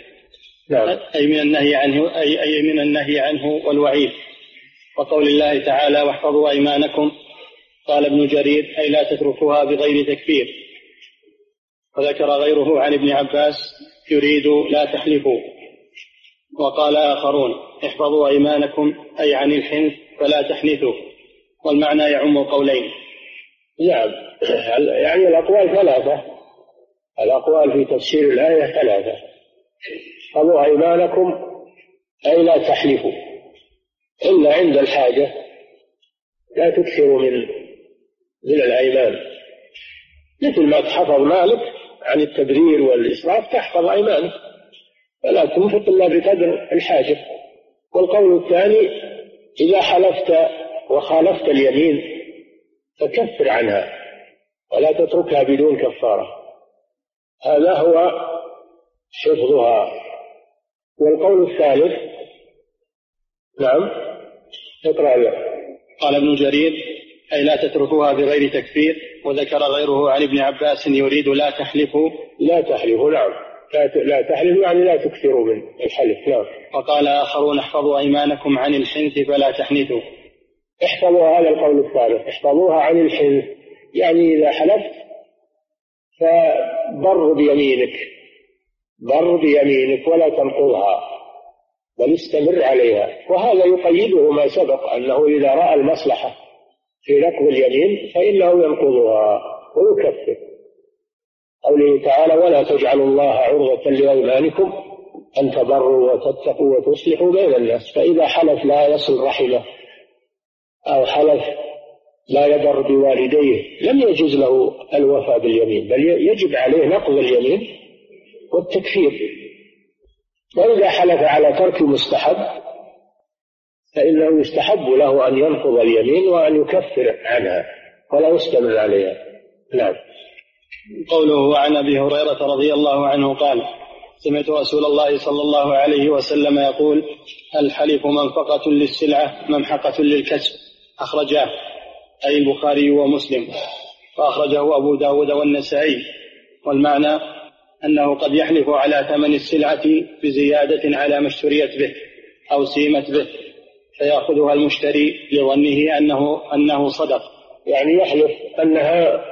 نعم. أي من النهي عنه أي أي من النهي عنه والوعيد. وقول الله تعالى واحفظوا أيمانكم قال ابن جرير أي لا تتركوها بغير تكفير. وذكر غيره عن ابن عباس يريد لا تحلفوا. وقال آخرون احفظوا أيمانكم أي عن الحنث فلا تحنثوا. والمعنى يعم قولين نعم. <clears throat> يعني الأقوال ثلاثة. الأقوال في تفسير الآية ثلاثة. احفظوا أيمانكم أي لا تحلفوا. إلا عند الحاجة لا تكثروا من من الأيمان. مثل ما تحفظ مالك عن التبذير والإسراف تحفظ أيمانك فلا تنفق إلا بقدر الحاجة. والقول الثاني إذا حلفت وخالفت اليمين فكفر عنها ولا تتركها بدون كفارة. هذا هو حفظها. والقول الثالث نعم اقرأ قال ابن جرير أي لا تتركوها بغير تكفير وذكر غيره عن ابن عباس يريد لا تحلفوا. لا تحلفوا نعم. لا لا تحلفوا يعني لا تكثروا من الحلف نعم. وقال آخرون احفظوا أيمانكم عن الحنث فلا تحنثوا. احفظوا هذا القول الثالث احفظوها عن الحنث. يعني إذا حلفت فبر بيمينك. بر بيمينك ولا تنقضها بل استمر عليها. وهذا يقيده ما سبق أنه إذا رأى المصلحة في نقض اليمين فإنه ينقضها ويكفر. قوله تعالى ولا تجعلوا الله عرضة لأيمانكم أن تبروا وتتقوا وتصلحوا بين الناس. فإذا حلف لا يصل رحمه أو حلف لا يبر بوالديه لم يجوز له الوفاء باليمين بل يجب عليه نقض اليمين والتكفير. وإذا حلف على ترك مستحب فإنه يستحب له أن ينقض اليمين وأن يكفر عنها. ولا يستمر عليها. نعم. قوله عن أبي هريرة رضي الله عنه قال سمعت رسول الله صلى الله عليه وسلم يقول الحلف منفقة للسلعة ممحقة للكسب. أخرجاه أي البخاري ومسلم. وأخرجه أبو داود والنسائي. والمعنى أنه قد يحلف على ثمن السلعة بزيادة على ما اشتريت به أو سيمت به. فيأخذها المشتري لظنه أنه أنه صدق. يعني يحلف أنها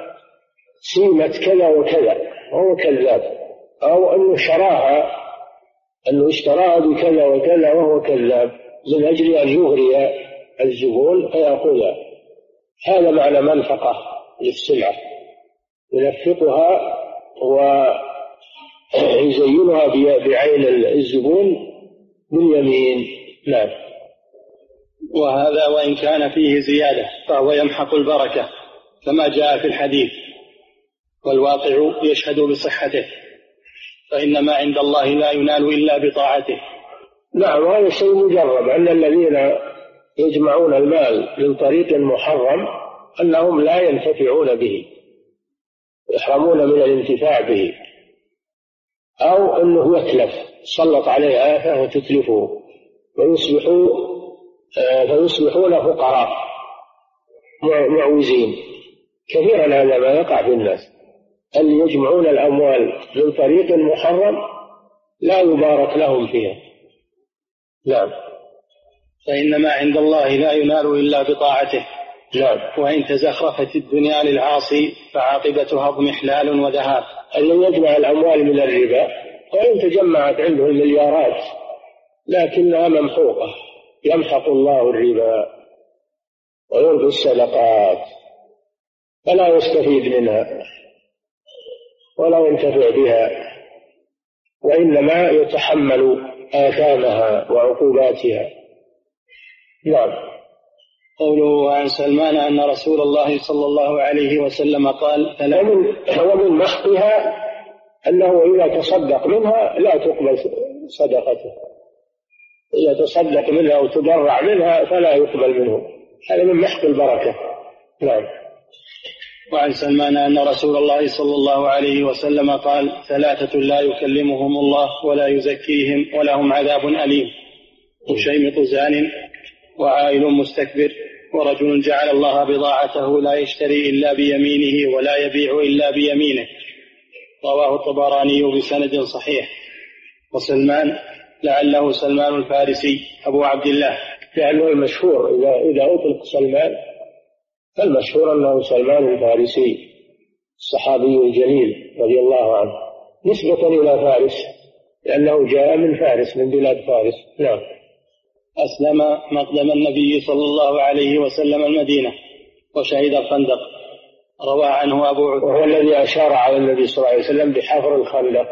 سيمت كذا وكذا وهو كذاب. أو أنه شراها أنه اشتراها بكذا وكذا وهو كذاب. من أجل أن يغري الزبون فيأخذها. هذا معنى منفقة للسلعة ينفقها ويزينها بعين الزبون باليمين نعم. وهذا وإن كان فيه زيادة فهو يمحق البركة كما جاء في الحديث والواقع يشهد بصحته فإن ما عند الله لا ينال إلا بطاعته. نعم هذا شيء مجرب أن الذين يجمعون المال من طريق محرم أنهم لا ينتفعون به يحرمون من الانتفاع به أو أنه يتلف سلط عليه آفة وتتلفه ويصبحوا آه، فيصبحون فقراء معوزين كثيرا هذا ما يقع في الناس. اللي يجمعون الأموال من طريق محرم لا يبارك لهم فيها. نعم. فإن ما عند الله لا ينال إلا بطاعته. نعم. وإن تزخرفت الدنيا للعاصي فعاقبتها اضمحلال وذهاب. اللي يجمع الأموال من الربا وإن تجمعت عنده المليارات لكنها ممحوقة. يمحق الله الربا ويربي الصدقات فلا يستفيد منها ولا ينتفع بها وإنما يتحمل آثامها وعقوباتها. نعم. قوله عن سلمان أن رسول الله صلى الله عليه وسلم قال ومن, ومن محقها أنه إذا تصدق منها لا تقبل صدقته. إذا تصدق منها أو تضرع منها فلا يقبل منه. هذا من محق البركة. نعم. وعن سلمان أن رسول الله صلى الله عليه وسلم قال ثلاثة لا يكلمهم الله ولا يزكيهم ولهم عذاب أليم. وشيمط زان وعائل مستكبر ورجل جعل الله بضاعته لا يشتري إلا بيمينه ولا يبيع إلا بيمينه. رواه الطبراني بسند صحيح. وسلمان لعله سلمان الفارسي أبو عبد الله. لأنه المشهور إذا إذا أطلق سلمان فالمشهور أنه سلمان الفارسي الصحابي الجليل رضي الله عنه. نسبة إلى فارس لأنه جاء من فارس من بلاد فارس. نعم. أسلم مقدم النبي صلى الله عليه وسلم المدينة وشهد الخندق. روى عنه أبو عثمان وهو الذي أشار على النبي صلى الله عليه وسلم بحفر الخندق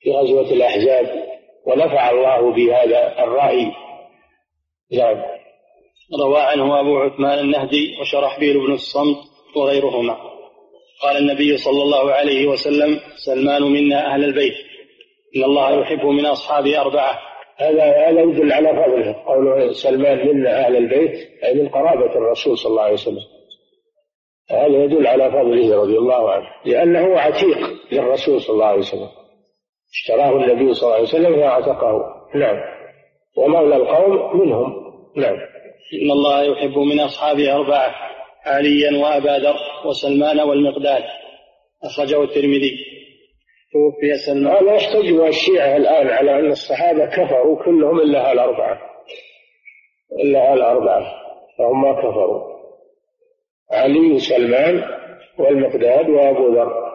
في غزوة الأحزاب. ونفع الله بهذا الرأي. نعم. روى عنه أبو عثمان النهدي وشرحبيل بن الصمت وغيرهما. قال النبي صلى الله عليه وسلم سلمان منا أهل البيت. إن الله يحب من أصحابه أربعة. هذا هذا يدل على فضله قول سلمان منا أهل البيت أي من قرابة الرسول صلى الله عليه وسلم. هذا يدل على فضله رضي الله عنه لأنه عتيق للرسول صلى الله عليه وسلم. اشتراه النبي صلى الله عليه وسلم فاعتقه نعم. ومولى القوم منهم. نعم. إن الله يحب من أصحابه أربعة عليا وأبا ذر وسلمان والمقداد. أخرجه الترمذي. توفي سلمان. هذا يحتج الشيعة الآن على أن الصحابة كفروا كلهم إلا هالأربعة إلا هالأربعة فهم ما كفروا. علي وسلمان والمقداد وأبو ذر.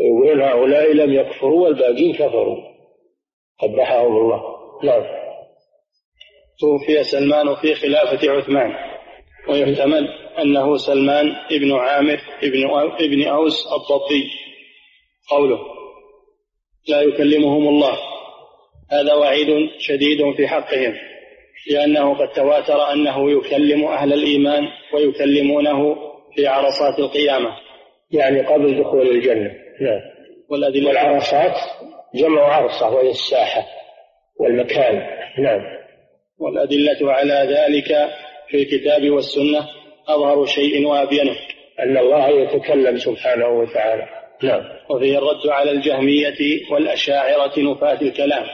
يقولون هؤلاء لم يكفروا والباقين كفروا. قبحهم الله. نعم. توفي سلمان في خلافة عثمان. ويحتمل أنه سلمان ابن عامر ابن ابن أوس الضبي. قوله لا يكلمهم الله. هذا وعيد شديد في حقهم لأنه قد تواتر أنه يكلم أهل الإيمان ويكلمونه في عرصات القيامة. يعني قبل دخول الجنة. نعم. والعرصات جمع عرصة وهي الساحة والمكان. نعم. والأدلة على ذلك في الكتاب والسنة أظهر شيء وأبينه. أن الله يتكلم سبحانه وتعالى. نعم. وفيه الرد على الجهمية والأشاعرة نفاة الكلام.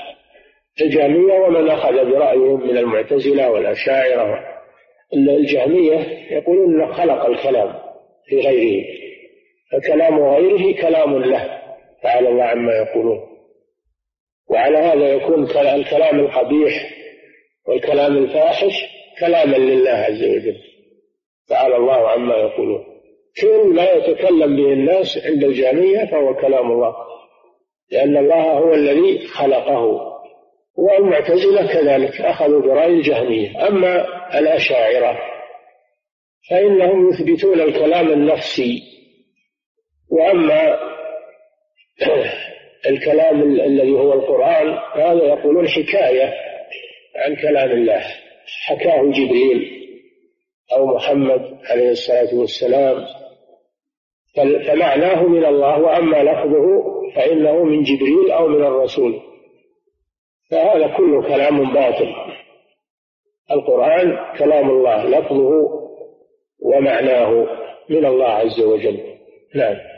الجهمية ومن أخذ برأيهم من المعتزلة والأشاعرة. الجهمية يقولون خلق الكلام في غيره. فكلام غيره كلام له تعالى الله عما يقولون. وعلى هذا يكون الكلام القبيح والكلام الفاحش كلاما لله عز وجل. تعالى الله عما يقولون. كل ما يتكلم به الناس عند الجهمية فهو كلام الله. لأن الله هو الذي خلقه. والمعتزلة كذلك أخذوا برأي الجهمية. أما الأشاعرة فإنهم يثبتون الكلام النفسي وأما <clears throat> الكلام الذي هو القرآن هذا يقولون حكاية عن كلام الله. حكاه جبريل أو محمد عليه الصلاة والسلام. فمعناه من الله وأما لفظه فإنه من جبريل أو من الرسول. فهذا كله كلام باطل. القرآن كلام الله لفظه ومعناه من الله عز وجل. نعم.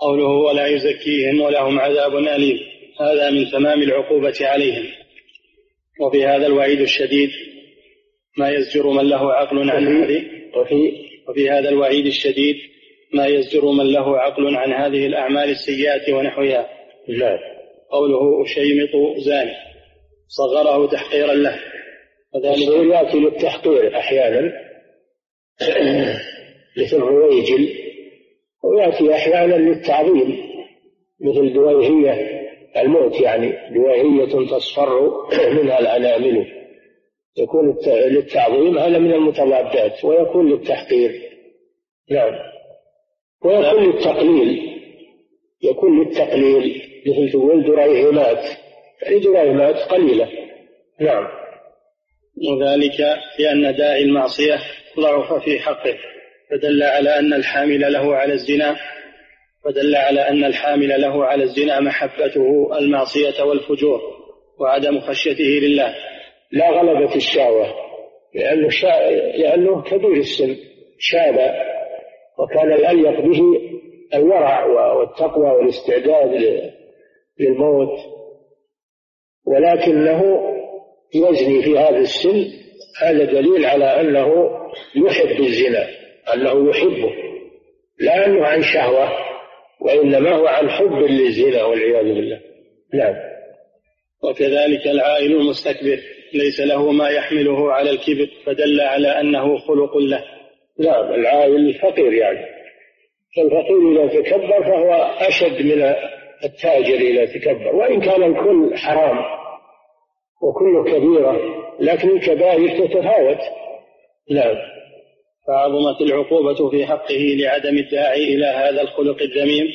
قوله ولا يزكيهم ولهم عذاب أليم. هذا من تمام العقوبة عليهم. وفي هذا الوعيد الشديد ما يزجر من له عقل عن هذه وفي وفي هذا الوعيد الشديد ما يزجر من له عقل عن هذه الأعمال السيئة ونحوها. لا. قوله أشيمط زاني. صغره تحقيرا له. وذلك يأتي للتحقير أحيانا. مثل رويجل ويأتي أحيانا للتعظيم مثل دويهية الموت يعني دويهية تصفر <clears throat> منها الأنامل. يكون للتعظيم هذا من المتضادات ويكون للتحقير. نعم. ويكون للتقليل. يكون للتقليل مثل تقول دريهمات يعني دريهمات قليلة. نعم. وذلك لأن داعي المعصية ضعف في حقه. فدل على أن الحامل له على الزنا فدل على أن الحامل له على الزنا محبته المعصية والفجور وعدم خشيته لله. لا غلبة الشهوة لأنه, شا... لأنه كبير السن شاب وكان الأليق به الورع والتقوى والاستعداد للموت. ولكنه يزني في هذا السن هذا دليل على أنه يحب الزنا. أنه يحبه لا أنه عن شهوة وإنما هو عن حب للزنا والعياذ بالله. نعم. وكذلك العائل المستكبر ليس له ما يحمله على الكبر فدل على أنه خلق له. نعم العائل الفقير يعني. فالفقير إذا تكبر فهو أشد من التاجر إذا تكبر وإن كان الكل حرام وكل كبيرة لكن الكبائر تتفاوت. نعم. فعظمت العقوبة في حقه لعدم الداعي إلى هذا الخلق الذميم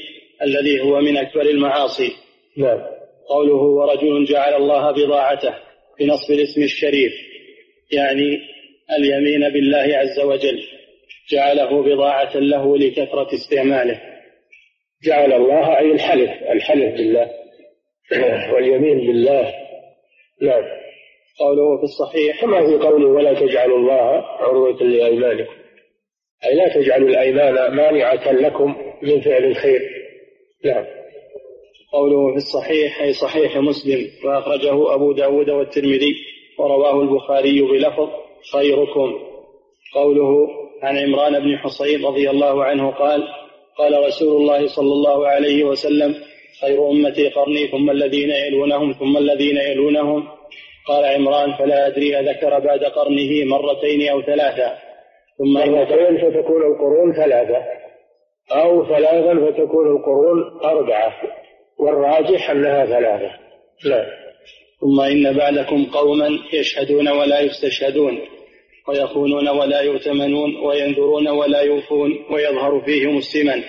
الذي هو من أكبر المعاصي. نعم. قوله ورجل جعل الله بضاعته بنصب الاسم الشريف يعني اليمين بالله عز وجل جعله بضاعة له لكثرة استعماله. جعل الله أي الحلف الحلف بالله واليمين بالله. نعم. قوله في الصحيح كما في قوله ولا تجعلوا الله عروة لأيمانكم. أي لا تجعلوا الأيمان مانعة لكم من فعل الخير. نعم. قوله في الصحيح أي صحيح مسلم وأخرجه أبو داود والترمذي ورواه البخاري بلفظ خيركم. قوله عن عمران بن حصين رضي الله عنه قال قال رسول الله صلى الله عليه وسلم خير أمتي قرني ثم الذين يلونهم ثم الذين يلونهم. قال عمران فلا أدري أذكر بعد قرنه مرتين أو ثلاثا ثم مرتين فتكون القرون ثلاثة. أو ثلاثا فتكون القرون أربعة. والراجح أنها ثلاثة. لا. ثم إن بعدكم قوما يشهدون ولا يستشهدون ويخونون ولا يؤتمنون وينذرون ولا يوفون ويظهر فيهم السمن.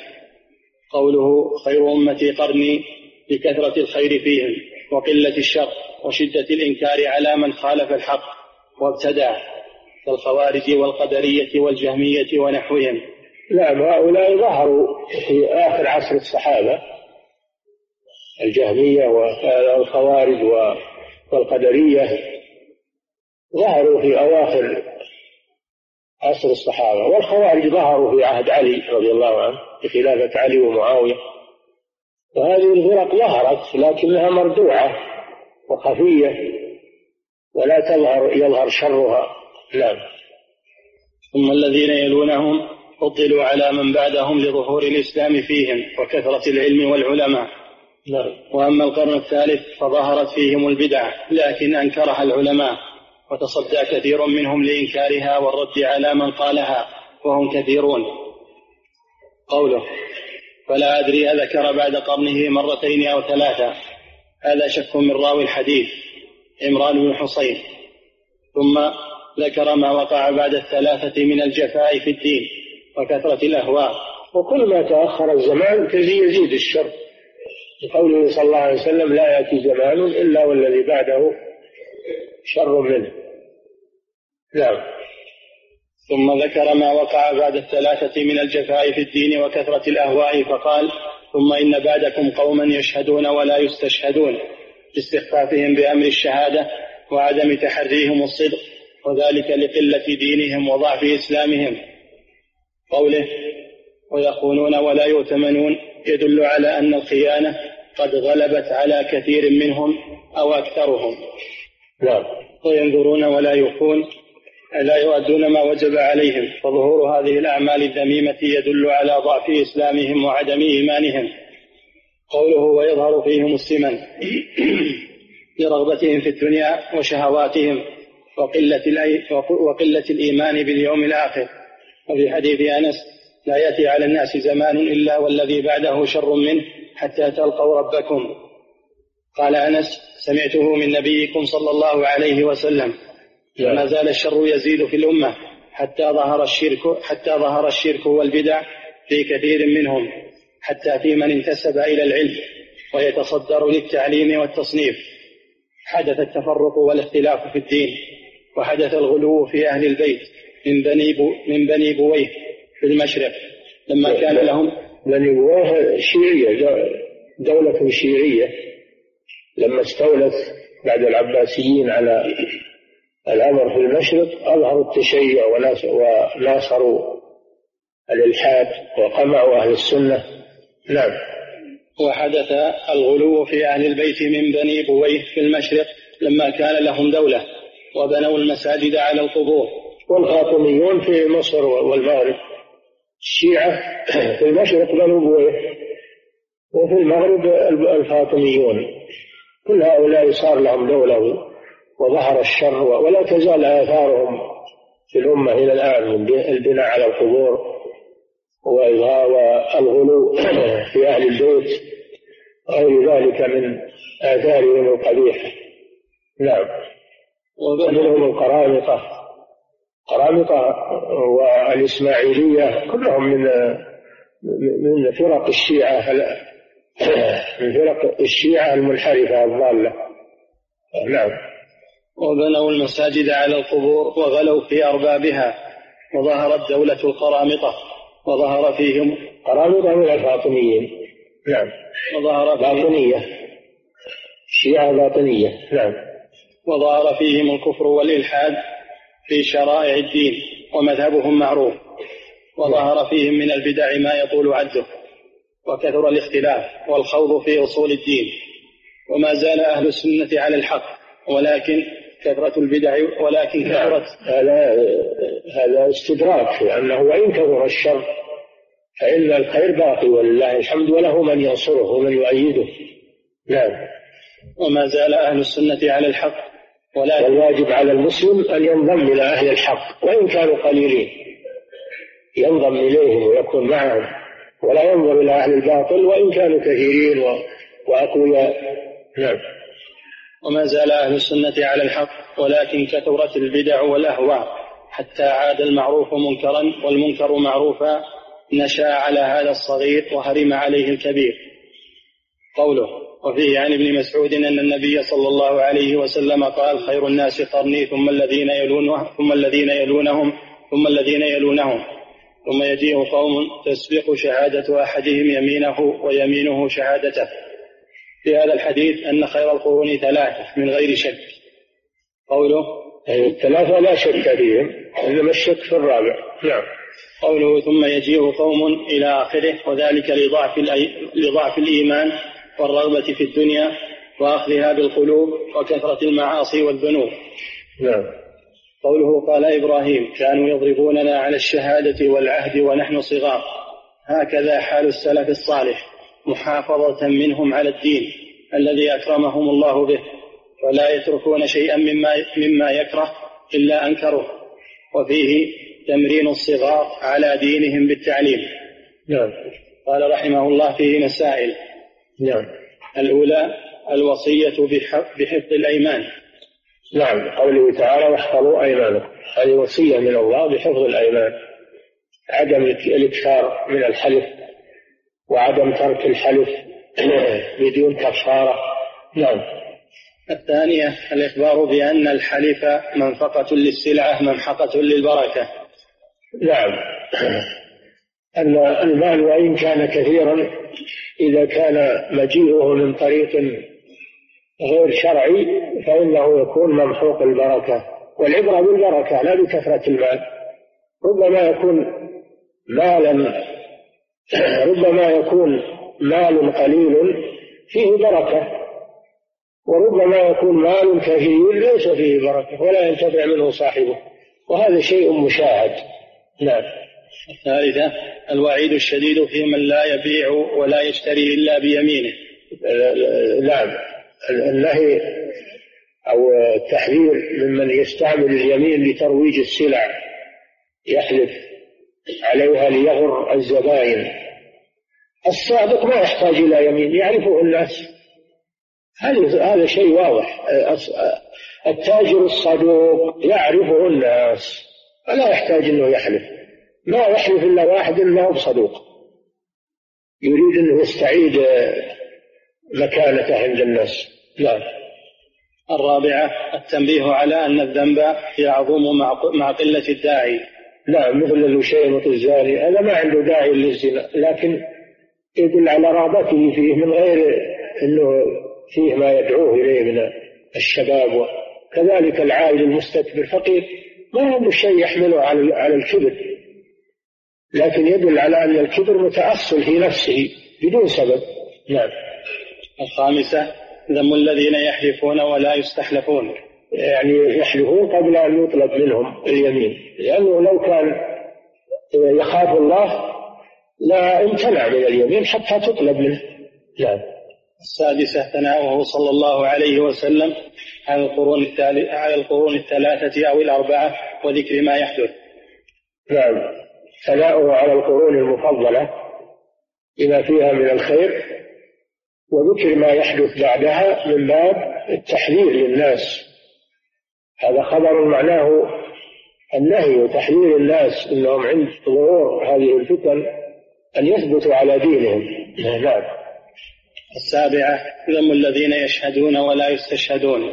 قوله خير أمتي قرني لكثرة الخير فيهم وقلة الشر وشدة الإنكار على من خالف الحق وابتدع. كالخوارج والقدرية والجهمية ونحوهم. نعم هؤلاء ظهروا في آخر عصر الصحابة الجهمية والخوارج والقدرية ظهروا في أواخر عصر الصحابة والخوارج ظهروا في عهد علي رضي الله عنه بخلافة علي ومعاوية. وهذه الفرق ظهرت لكنها مردوعة وخفية ولا تظهر يظهر شرها. نعم. ثم الذين يلونهم فضلوا على من بعدهم لظهور الإسلام فيهم وكثرة العلم والعلماء. نعم. وأما القرن الثالث فظهرت فيهم البدع لكن أنكرها العلماء وتصدى كثير منهم لإنكارها والرد على من قالها وهم كثيرون. قوله فلا أدري أذكر بعد قرنه مرتين أو ثلاثة هذا شك من راوي الحديث. عمران بن حصين. ثم ذكر ما وقع بعد الثلاثة من الجفاء في الدين وكثرة الأهواء. وكل ما تأخر الزمان يزيد الشر. لقوله صلى الله عليه وسلم لا يأتي زمان إلا والذي بعده شر منه. نعم. ثم ذكر ما وقع بعد الثلاثة من الجفاء في الدين وكثرة الأهواء فقال ثم إن بعدكم قوما يشهدون ولا يستشهدون لاستخفافهم بأمر الشهادة وعدم تحريهم الصدق وذلك لقلة دينهم وضعف إسلامهم. قوله ويخونون ولا يؤتمنون يدل على أن الخيانة قد غلبت على كثير منهم أو أكثرهم. نعم. وينظرون ولا يوفون لا يؤدون ما وجب عليهم. فظهور هذه الأعمال الذميمة يدل على ضعف إسلامهم وعدم إيمانهم. قوله ويظهر فيهم السمن <coughs> لرغبتهم في الدنيا وشهواتهم. وقلة, وقلة الإيمان باليوم الآخر. وفي حديث أنس لا يأتي على الناس زمان إلا والذي بعده شر منه حتى تلقوا ربكم. قال أنس سمعته من نبيكم صلى الله عليه وسلم. ما زال الشر يزيد في الأمة حتى ظهر الشرك حتى ظهر الشرك والبدع في كثير منهم حتى في من انتسب إلى العلم ويتصدر للتعليم والتصنيف. حدث التفرق والاختلاف في الدين. وحدث الغلو في أهل البيت من بني بو من بني بويه في المشرق. لما كان لهم بني بويه شيعية دولة شيعية. لما استولت بعد العباسيين على الأمر في المشرق أظهروا التشيع وناصروا الإلحاد وقمعوا أهل السنة. نعم. وحدث الغلو في أهل البيت من بني بويه في المشرق لما كان لهم دولة. وبنوا المساجد على القبور. والفاطميون في مصر والمغرب. الشيعة في المشرق بنو بويه وفي المغرب الفاطميون كل هؤلاء صار لهم دولة وظهر الشر ولا تزال آثارهم في الأمة إلى الآن البناء على القبور والغلو <clears throat> في أهل البيت. غير ذلك من آثارهم القبيحة. نعم. ومنهم القرامطة قرامطة والإسماعيلية كلهم من من فرق الشيعة <clears throat> من فرق الشيعة المنحرفة الضالة. نعم. وبنوا المساجد على القبور وغلوا في أربابها وظهرت دولة القرامطة وظهر فيهم قرامطة من الفاطميين. نعم. وظهر باطنية. الشيعة باطنية. نعم. وظهر فيهم الكفر والإلحاد في شرائع الدين ومذهبهم معروف. وظهر فيهم من البدع ما يطول عده وكثر الاختلاف والخوض في أصول الدين. وما زال أهل السنة على الحق ولكن كثرة البدع ولكن نعم. كثرت هذا هذا استدراك لأنه وإن كثر الشر فإن الخير باقي ولله الحمد وله من ينصره ومن يؤيده. نعم. وما زال أهل السنة على الحق ولكن والواجب على المسلم أن ينضم إلى أهل الحق وإن كانوا قليلين. ينضم إليهم ويكون معهم ولا ينظر إلى أهل الباطل وإن كانوا كثيرين وأقوياء نعم. وما زال أهل السنة على الحق ولكن كثرت البدع والأهواء حتى عاد المعروف منكرا والمنكر معروفا نشأ على هذا الصغير وهرم عليه الكبير. قوله وفيه عن ابن مسعود أن النبي صلى الله عليه وسلم قال خير الناس قرني ثم الذين يلونهم ثم الذين يلونهم ثم الذين يلونهم. ثم يجيء قوم تسبق شهادة أحدهم يمينه ويمينه شهادته. في هذا الحديث أن خير القرون ثلاثة من غير شك. قوله؟ يعني الثلاثة لا شك فيهم إنما الشك في الرابع. نعم. قوله ثم يجيء قوم إلى آخره وذلك لضعف, لضعف الإيمان والرغبة في الدنيا وأخذها بالقلوب وكثرة المعاصي والذنوب. نعم. قوله قال إبراهيم كانوا يضربوننا على الشهادة والعهد ونحن صغار. هكذا حال السلف الصالح محافظة منهم على الدين الذي أكرمهم الله به ولا يتركون شيئا مما مما يكره إلا أنكره. وفيه تمرين الصغار على دينهم بالتعليم. نعم. قال رحمه الله فيه مسائل. نعم. الأولى الوصية بحفظ الأيمان. نعم. قوله تعالى واحفظوا أيمانكم. هذه وصية من الله بحفظ الأيمان. عدم الإكثار من الحلف وعدم ترك الحلف <clears throat> بدون كفارة. نعم. الثانية الإخبار بأن الحلف منفقة للسلعة ممحقة للبركة. نعم. <clears throat> أن المال وإن كان كثيرا إذا كان مجيئه من طريق غير شرعي فإنه يكون ممحوق البركة والعبرة بالبركة لا بكثرة المال. ربما يكون مالا ربما يكون مال قليل فيه بركة وربما يكون مال كثير ليس فيه بركة ولا ينتفع منه صاحبه وهذا شيء مشاهد. نعم. الثالثة الوعيد الشديد في من لا يبيع ولا يشتري إلا بيمينه. نعم النهي أو التحذير ممن يستعمل اليمين لترويج السلع يحلف عليها ليغر الزبائن. الصادق ما يحتاج إلى يمين يعرفه الناس. هذا شيء واضح. التاجر الصدوق يعرفه الناس فلا يحتاج إنه يحلف. ما يحلف إلا واحد انه بصدوق يريد انه يستعيد مكانته عند الناس. نعم. الرابعة التنبيه على أن الذنب يعظم مع قلة الداعي. نعم مثل الوشيمة الزاني هذا ما عنده داعي للزنا لكن يدل على رغبته فيه من غير أنه فيه ما يدعوه إليه من الشباب. وكذلك العائل المستكبر فقير. ما عنده شيء يحمله على على الكبر. لكن يدل على أن الكبر متأصل في نفسه بدون سبب. نعم. الخامسة ذم الذين يحلفون ولا يستحلفون. يعني يحلفون قبل أن يطلب منهم اليمين. لأنه لو كان يخاف الله لا امتنع من اليمين حتى تطلب منه. نعم. السادسة ثناؤه صلى الله عليه وسلم على القرون على القرون الثلاثة أو الأربعة وذكر ما يحدث. نعم. ثناؤه على القرون المفضلة بما فيها من الخير وذكر ما يحدث بعدها من باب التحذير للناس. هذا خبر معناه النهي وتحذير الناس إنهم عند ظهور هذه الفتن أن يثبتوا على دينهم. نعم. السابعة ذم الذين يشهدون ولا يستشهدون.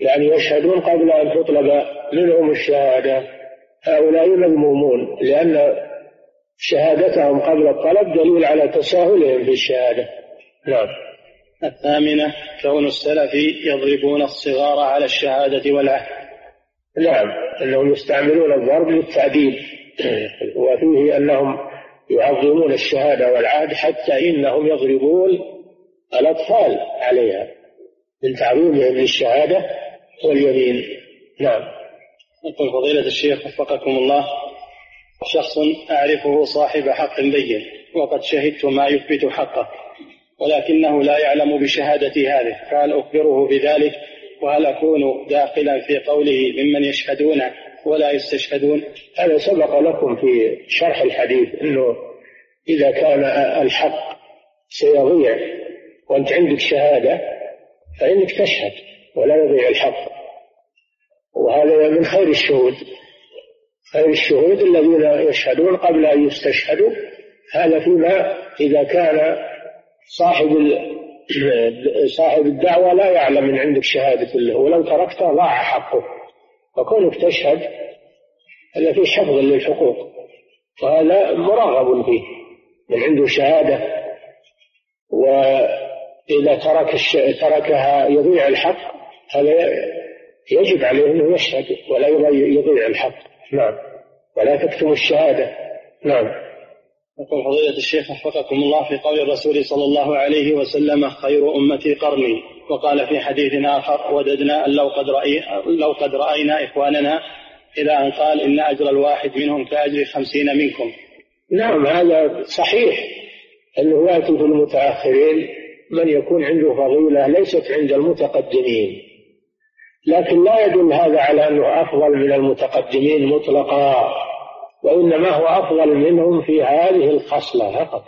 يعني يشهدون قبل أن تطلب منهم الشهادة. هؤلاء مذمومون لأن شهادتهم قبل الطلب دليل على تساهلهم في الشهادة. نعم. الثامنة كون السلف يضربون الصغار على الشهادة والعهد. نعم أنهم يستعملون الضرب للتعديل. وفيه أنهم يعظمون الشهادة والعهد حتى إنهم يضربون الأطفال عليها من تعظيمهم للشهادة واليمين. نعم. يقول فضيلة الشيخ وفقكم الله شخص أعرفه صاحب حق بين وقد شهدت ما يثبت حقه ولكنه لا يعلم بشهادة هذه فهل أخبره بذلك؟ وهل أكون داخلا في قوله ممن يشهدون ولا يستشهدون؟ هذا سبق لكم في شرح الحديث أنه إذا كان الحق سيضيع وأنت عندك شهادة فإنك تشهد ولا يضيع الحق. وهذا من خير الشهود. خير الشهود الذين يشهدون قبل أن يستشهدوا. هذا فيما إذا كان صاحب صاحب الدعوة لا يعلم من عندك شهادة الله ولو تركته ضاع حقه. فكونك تشهد هذا في حفظ للحقوق. وهذا مرغب فيه. من عنده شهادة. وإذا ترك. تركها يضيع الحق هذا يجب عليه أنه يشهد ولا يضيع الحق. نعم. ولا تكتم الشهادة. نعم. يقول فضيلة الشيخ وفقكم الله في قول الرسول صلى الله عليه وسلم خير أمتي قرني وقال في حديث آخر وددنا أن لو قد, رأي لو قد رأينا إخواننا إلى أن قال إن أجر الواحد منهم كأجر خمسين منكم. نعم هذا صحيح. أنه يأتي في المتأخرين من يكون عنده فضيلة ليست عند المتقدمين. لكن لا يدل هذا على أنه أفضل من المتقدمين مطلقا وإنما هو أفضل منهم في هذه الخصلة فقط.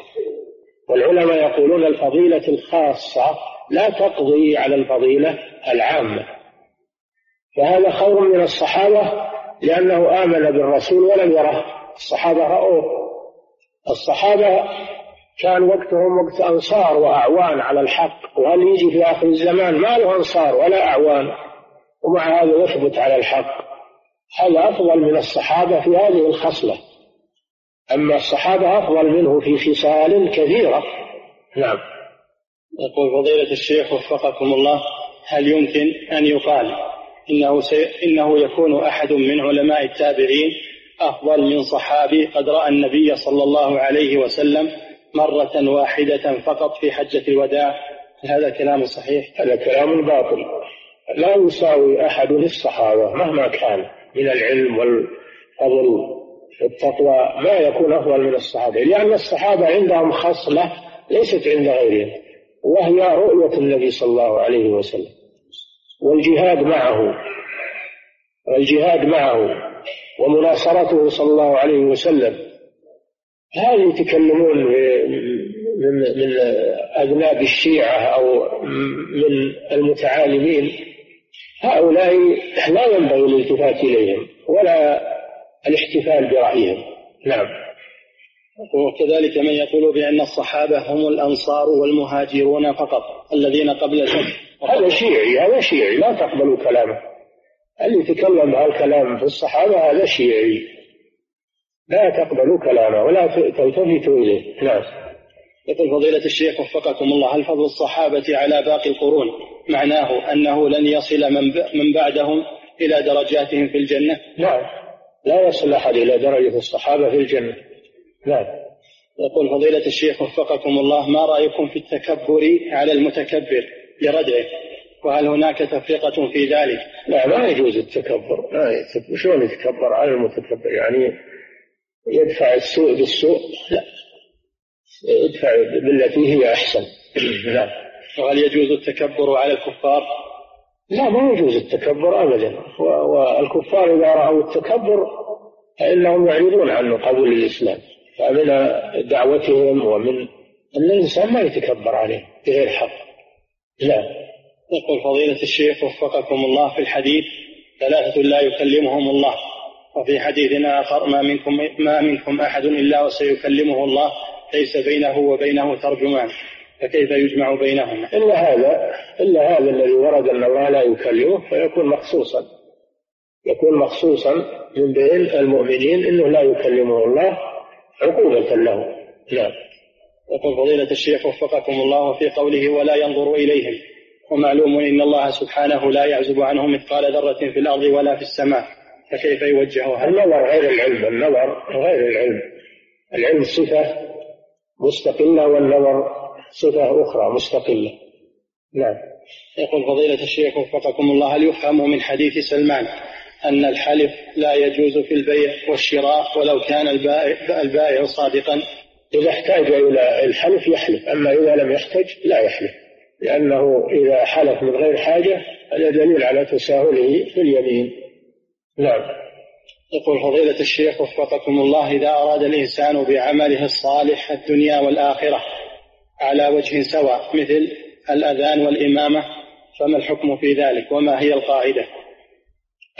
والعلماء يقولون الفضيلة الخاصة لا تقضي على الفضيلة العامة. فهذا خير من الصحابة لأنه آمن بالرسول ولم يره. الصحابة رأوه. الصحابة كان وقتهم وقت أنصار وأعوان على الحق وهل يجي في آخر الزمان؟ ما له أنصار ولا أعوان. ومع هذا يثبت على الحق. هذا أفضل من الصحابة في هذه الخصلة؟ أما الصحابة أفضل منه في خصال كثيرة نعم. يقول فضيلة الشيخ وفقكم الله هل يمكن أن يقال إنه, سي... إنه يكون أحد من علماء التابعين أفضل من صحابي قد رأى النبي صلى الله عليه وسلم مرة واحدة فقط في حجة الوداع؟ هذا كلام صحيح؟ هذا كلام باطل. لا يساوي أحد الصحابة مهما كان من العلم والفضل والتقوى ما يكون أفضل من الصحابة لأن الصحابة عندهم خصلة ليست عند غيرهم وهي رؤية النبي صلى الله عليه وسلم والجهاد معه والجهاد معه ومناصرته صلى الله عليه وسلم. هل يتكلمون من من أذناب الشيعة أو من المتعالمين هؤلاء لا ينبغي الالتفات إليهم ولا الاحتفال برأيهم. نعم. وكذلك من يقول بأن الصحابة هم الأنصار والمهاجرون فقط الذين قبل الفتح. هذا شيعي هذا شيعي لا تقبلوا كلامه. اللي يتكلم هالكلام في الصحابة هذا شيعي. لا تقبلوا كلامه ولا تلتفتوا إليه. نعم. يقول فضيلة الشيخ وفقكم الله هل فضل الصحابة على باقي القرون؟ معناه أنه لن يصل من بعدهم إلى درجاتهم في الجنة؟ نعم لا يصل أحد إلى درجة الصحابة في الجنة. نعم يقول فضيلة الشيخ وفقكم الله ما رأيكم في التكبر على المتكبر لردعه؟ وهل هناك تفرقة في ذلك؟ لا ما يجوز التكبر. ما شلون يتكبر على المتكبر؟ يعني يدفع السوء بالسوء؟ لا. ادفع بالتي هي أحسن. <clears throat> لا. وهل يجوز التكبر على الكفار؟ لا ما يجوز التكبر أبدا. والكفار إذا رأوا التكبر فإنهم يعرضون عن قبول الإسلام. فمن دعوتهم ومن أن الإنسان ما يتكبر عليه بغير حق. لا. يقول فضيلة الشيخ وفقكم الله في الحديث ثلاثة لا يكلمهم الله. وفي حديث آخر ما منكم ما منكم أحد إلا وسيكلمه الله ليس بينه وبينه ترجمان. فكيف يجمع بينهما؟ إلا هذا إلا هذا الذي ورد أن الله لا يكلمه فيكون مخصوصا. يكون مخصوصا من بين المؤمنين أنه لا يكلمه الله عقوبة له. نعم. يقول فضيلة الشيخ وفقكم الله في قوله ولا ينظر إليهم. ومعلوم إن الله سبحانه لا يعزب عنه مثقال ذرة في الأرض ولا في السماء. فكيف يوجهها؟ النظر غير العلم النظر غير العلم. العلم صفة مستقلة والنظر صفة أخرى مستقلة. نعم. يقول فضيلة الشيخ وفقكم الله هل يفهم من حديث سلمان أن الحلف لا يجوز في البيع والشراء ولو كان البائع, البائع صادقا؟ إذا احتاج إلى الحلف يحلف أما إذا لم يحتج لا يحلف لأنه إذا حلف من غير حاجة هذا دليل على تساهله في اليمين. نعم. يقول فضيلة الشيخ وفقكم الله إذا أراد الإنسان بعمله الصالح الدنيا والآخرة على وجه سواء مثل الأذان والإمامة فما الحكم في ذلك؟ وما هي القاعدة؟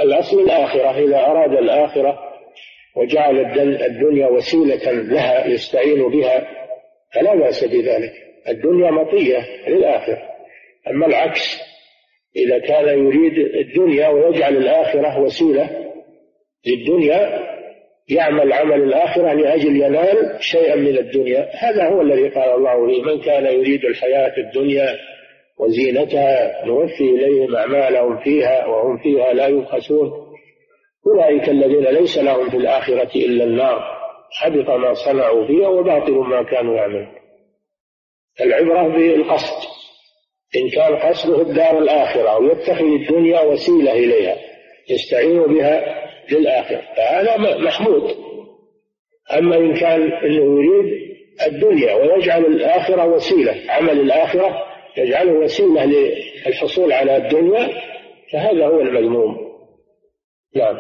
الأصل الآخرة إذا أراد الآخرة وجعل الدنيا وسيلة لها يستعين بها فلا بأس بذلك. الدنيا مطية للآخرة. أما العكس إذا كان يريد الدنيا ويجعل الآخرة وسيلة للدنيا يعمل عمل الآخرة لأجل ينال شيئا من الدنيا. هذا هو الذي قال الله فيه من كان يريد الحياة الدنيا وزينتها نوفي إليهم أعمالهم فيها وهم فيها لا يبخسون. أولئك الذين ليس لهم في الآخرة إلا النار. حبط ما صنعوا فيها وباطل ما كانوا يعملون. العبرة بالقصد. إن كان قصده الدار الآخرة أو يتخذ الدنيا وسيلة إليها يستعين بها للآخرة فهذا محمود. أما إن كان أنه يريد الدنيا ويجعل الآخرة وسيلة عمل الآخرة يجعله وسيلة للحصول على الدنيا فهذا هو المذموم. نعم.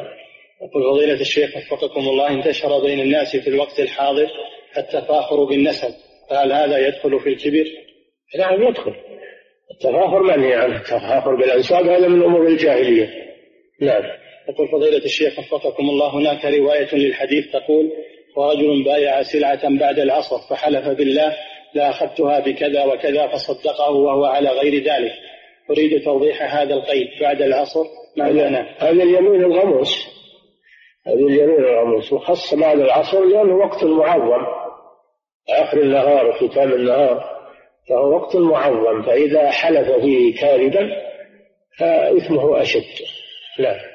يقول فضيلة الشيخ وفقكم الله انتشر بين الناس في الوقت الحاضر التفاخر بالنسب فهل هذا يدخل في الكبر؟ نعم يدخل. التفاخر منهي عنه التفاخر بالأنساب هذا من أمور الجاهلية. نعم. يقول فضيلة الشيخ وفقكم الله هناك رواية للحديث تقول ورجل بايع سلعة بعد العصر فحلف بالله لأخذتها بكذا وكذا فصدقه وهو على غير ذلك. أريد توضيح هذا القيد. بعد العصر معناه؟ هذا اليمين الغموس. هذه اليمين الغموس. وخص بعد العصر لأنه وقت معظم. آخر النهار وختام النهار فهو وقت معظم. فإذا حلف فيه كاذبا فإثمه أشد. لا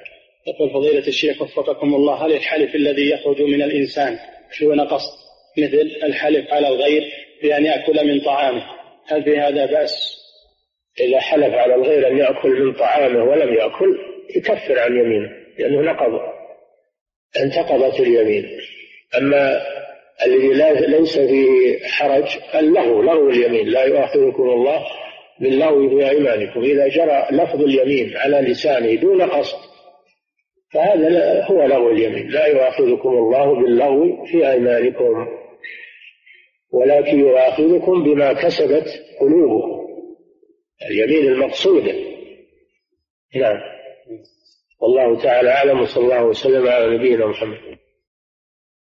يقول فضيلة الشيخ وفقكم الله هل الحلف الذي يخرج من الإنسان دون قصد مثل الحلف على الغير بأن يأكل من طعامه. هل في هذا بأس؟ إذا حلف على الغير أن يأكل من طعامه ولم يأكل يكفر عن يمينه لأنه نقض انتقضت اليمين. أما الذي ليس فيه حرج اللغو لغو اليمين. لا يؤاخذكم الله باللغو في أيمانكم. إذا جرى لفظ اليمين على لسانه دون قصد فهذا هو لغو اليمين. لا يؤاخذكم الله باللغو في أيمانكم ولكن يؤاخذكم بما كسبت قلوبكم. اليمين المقصودة نعم. والله تعالى أعلم وصلى الله وسلم على نبينا محمد.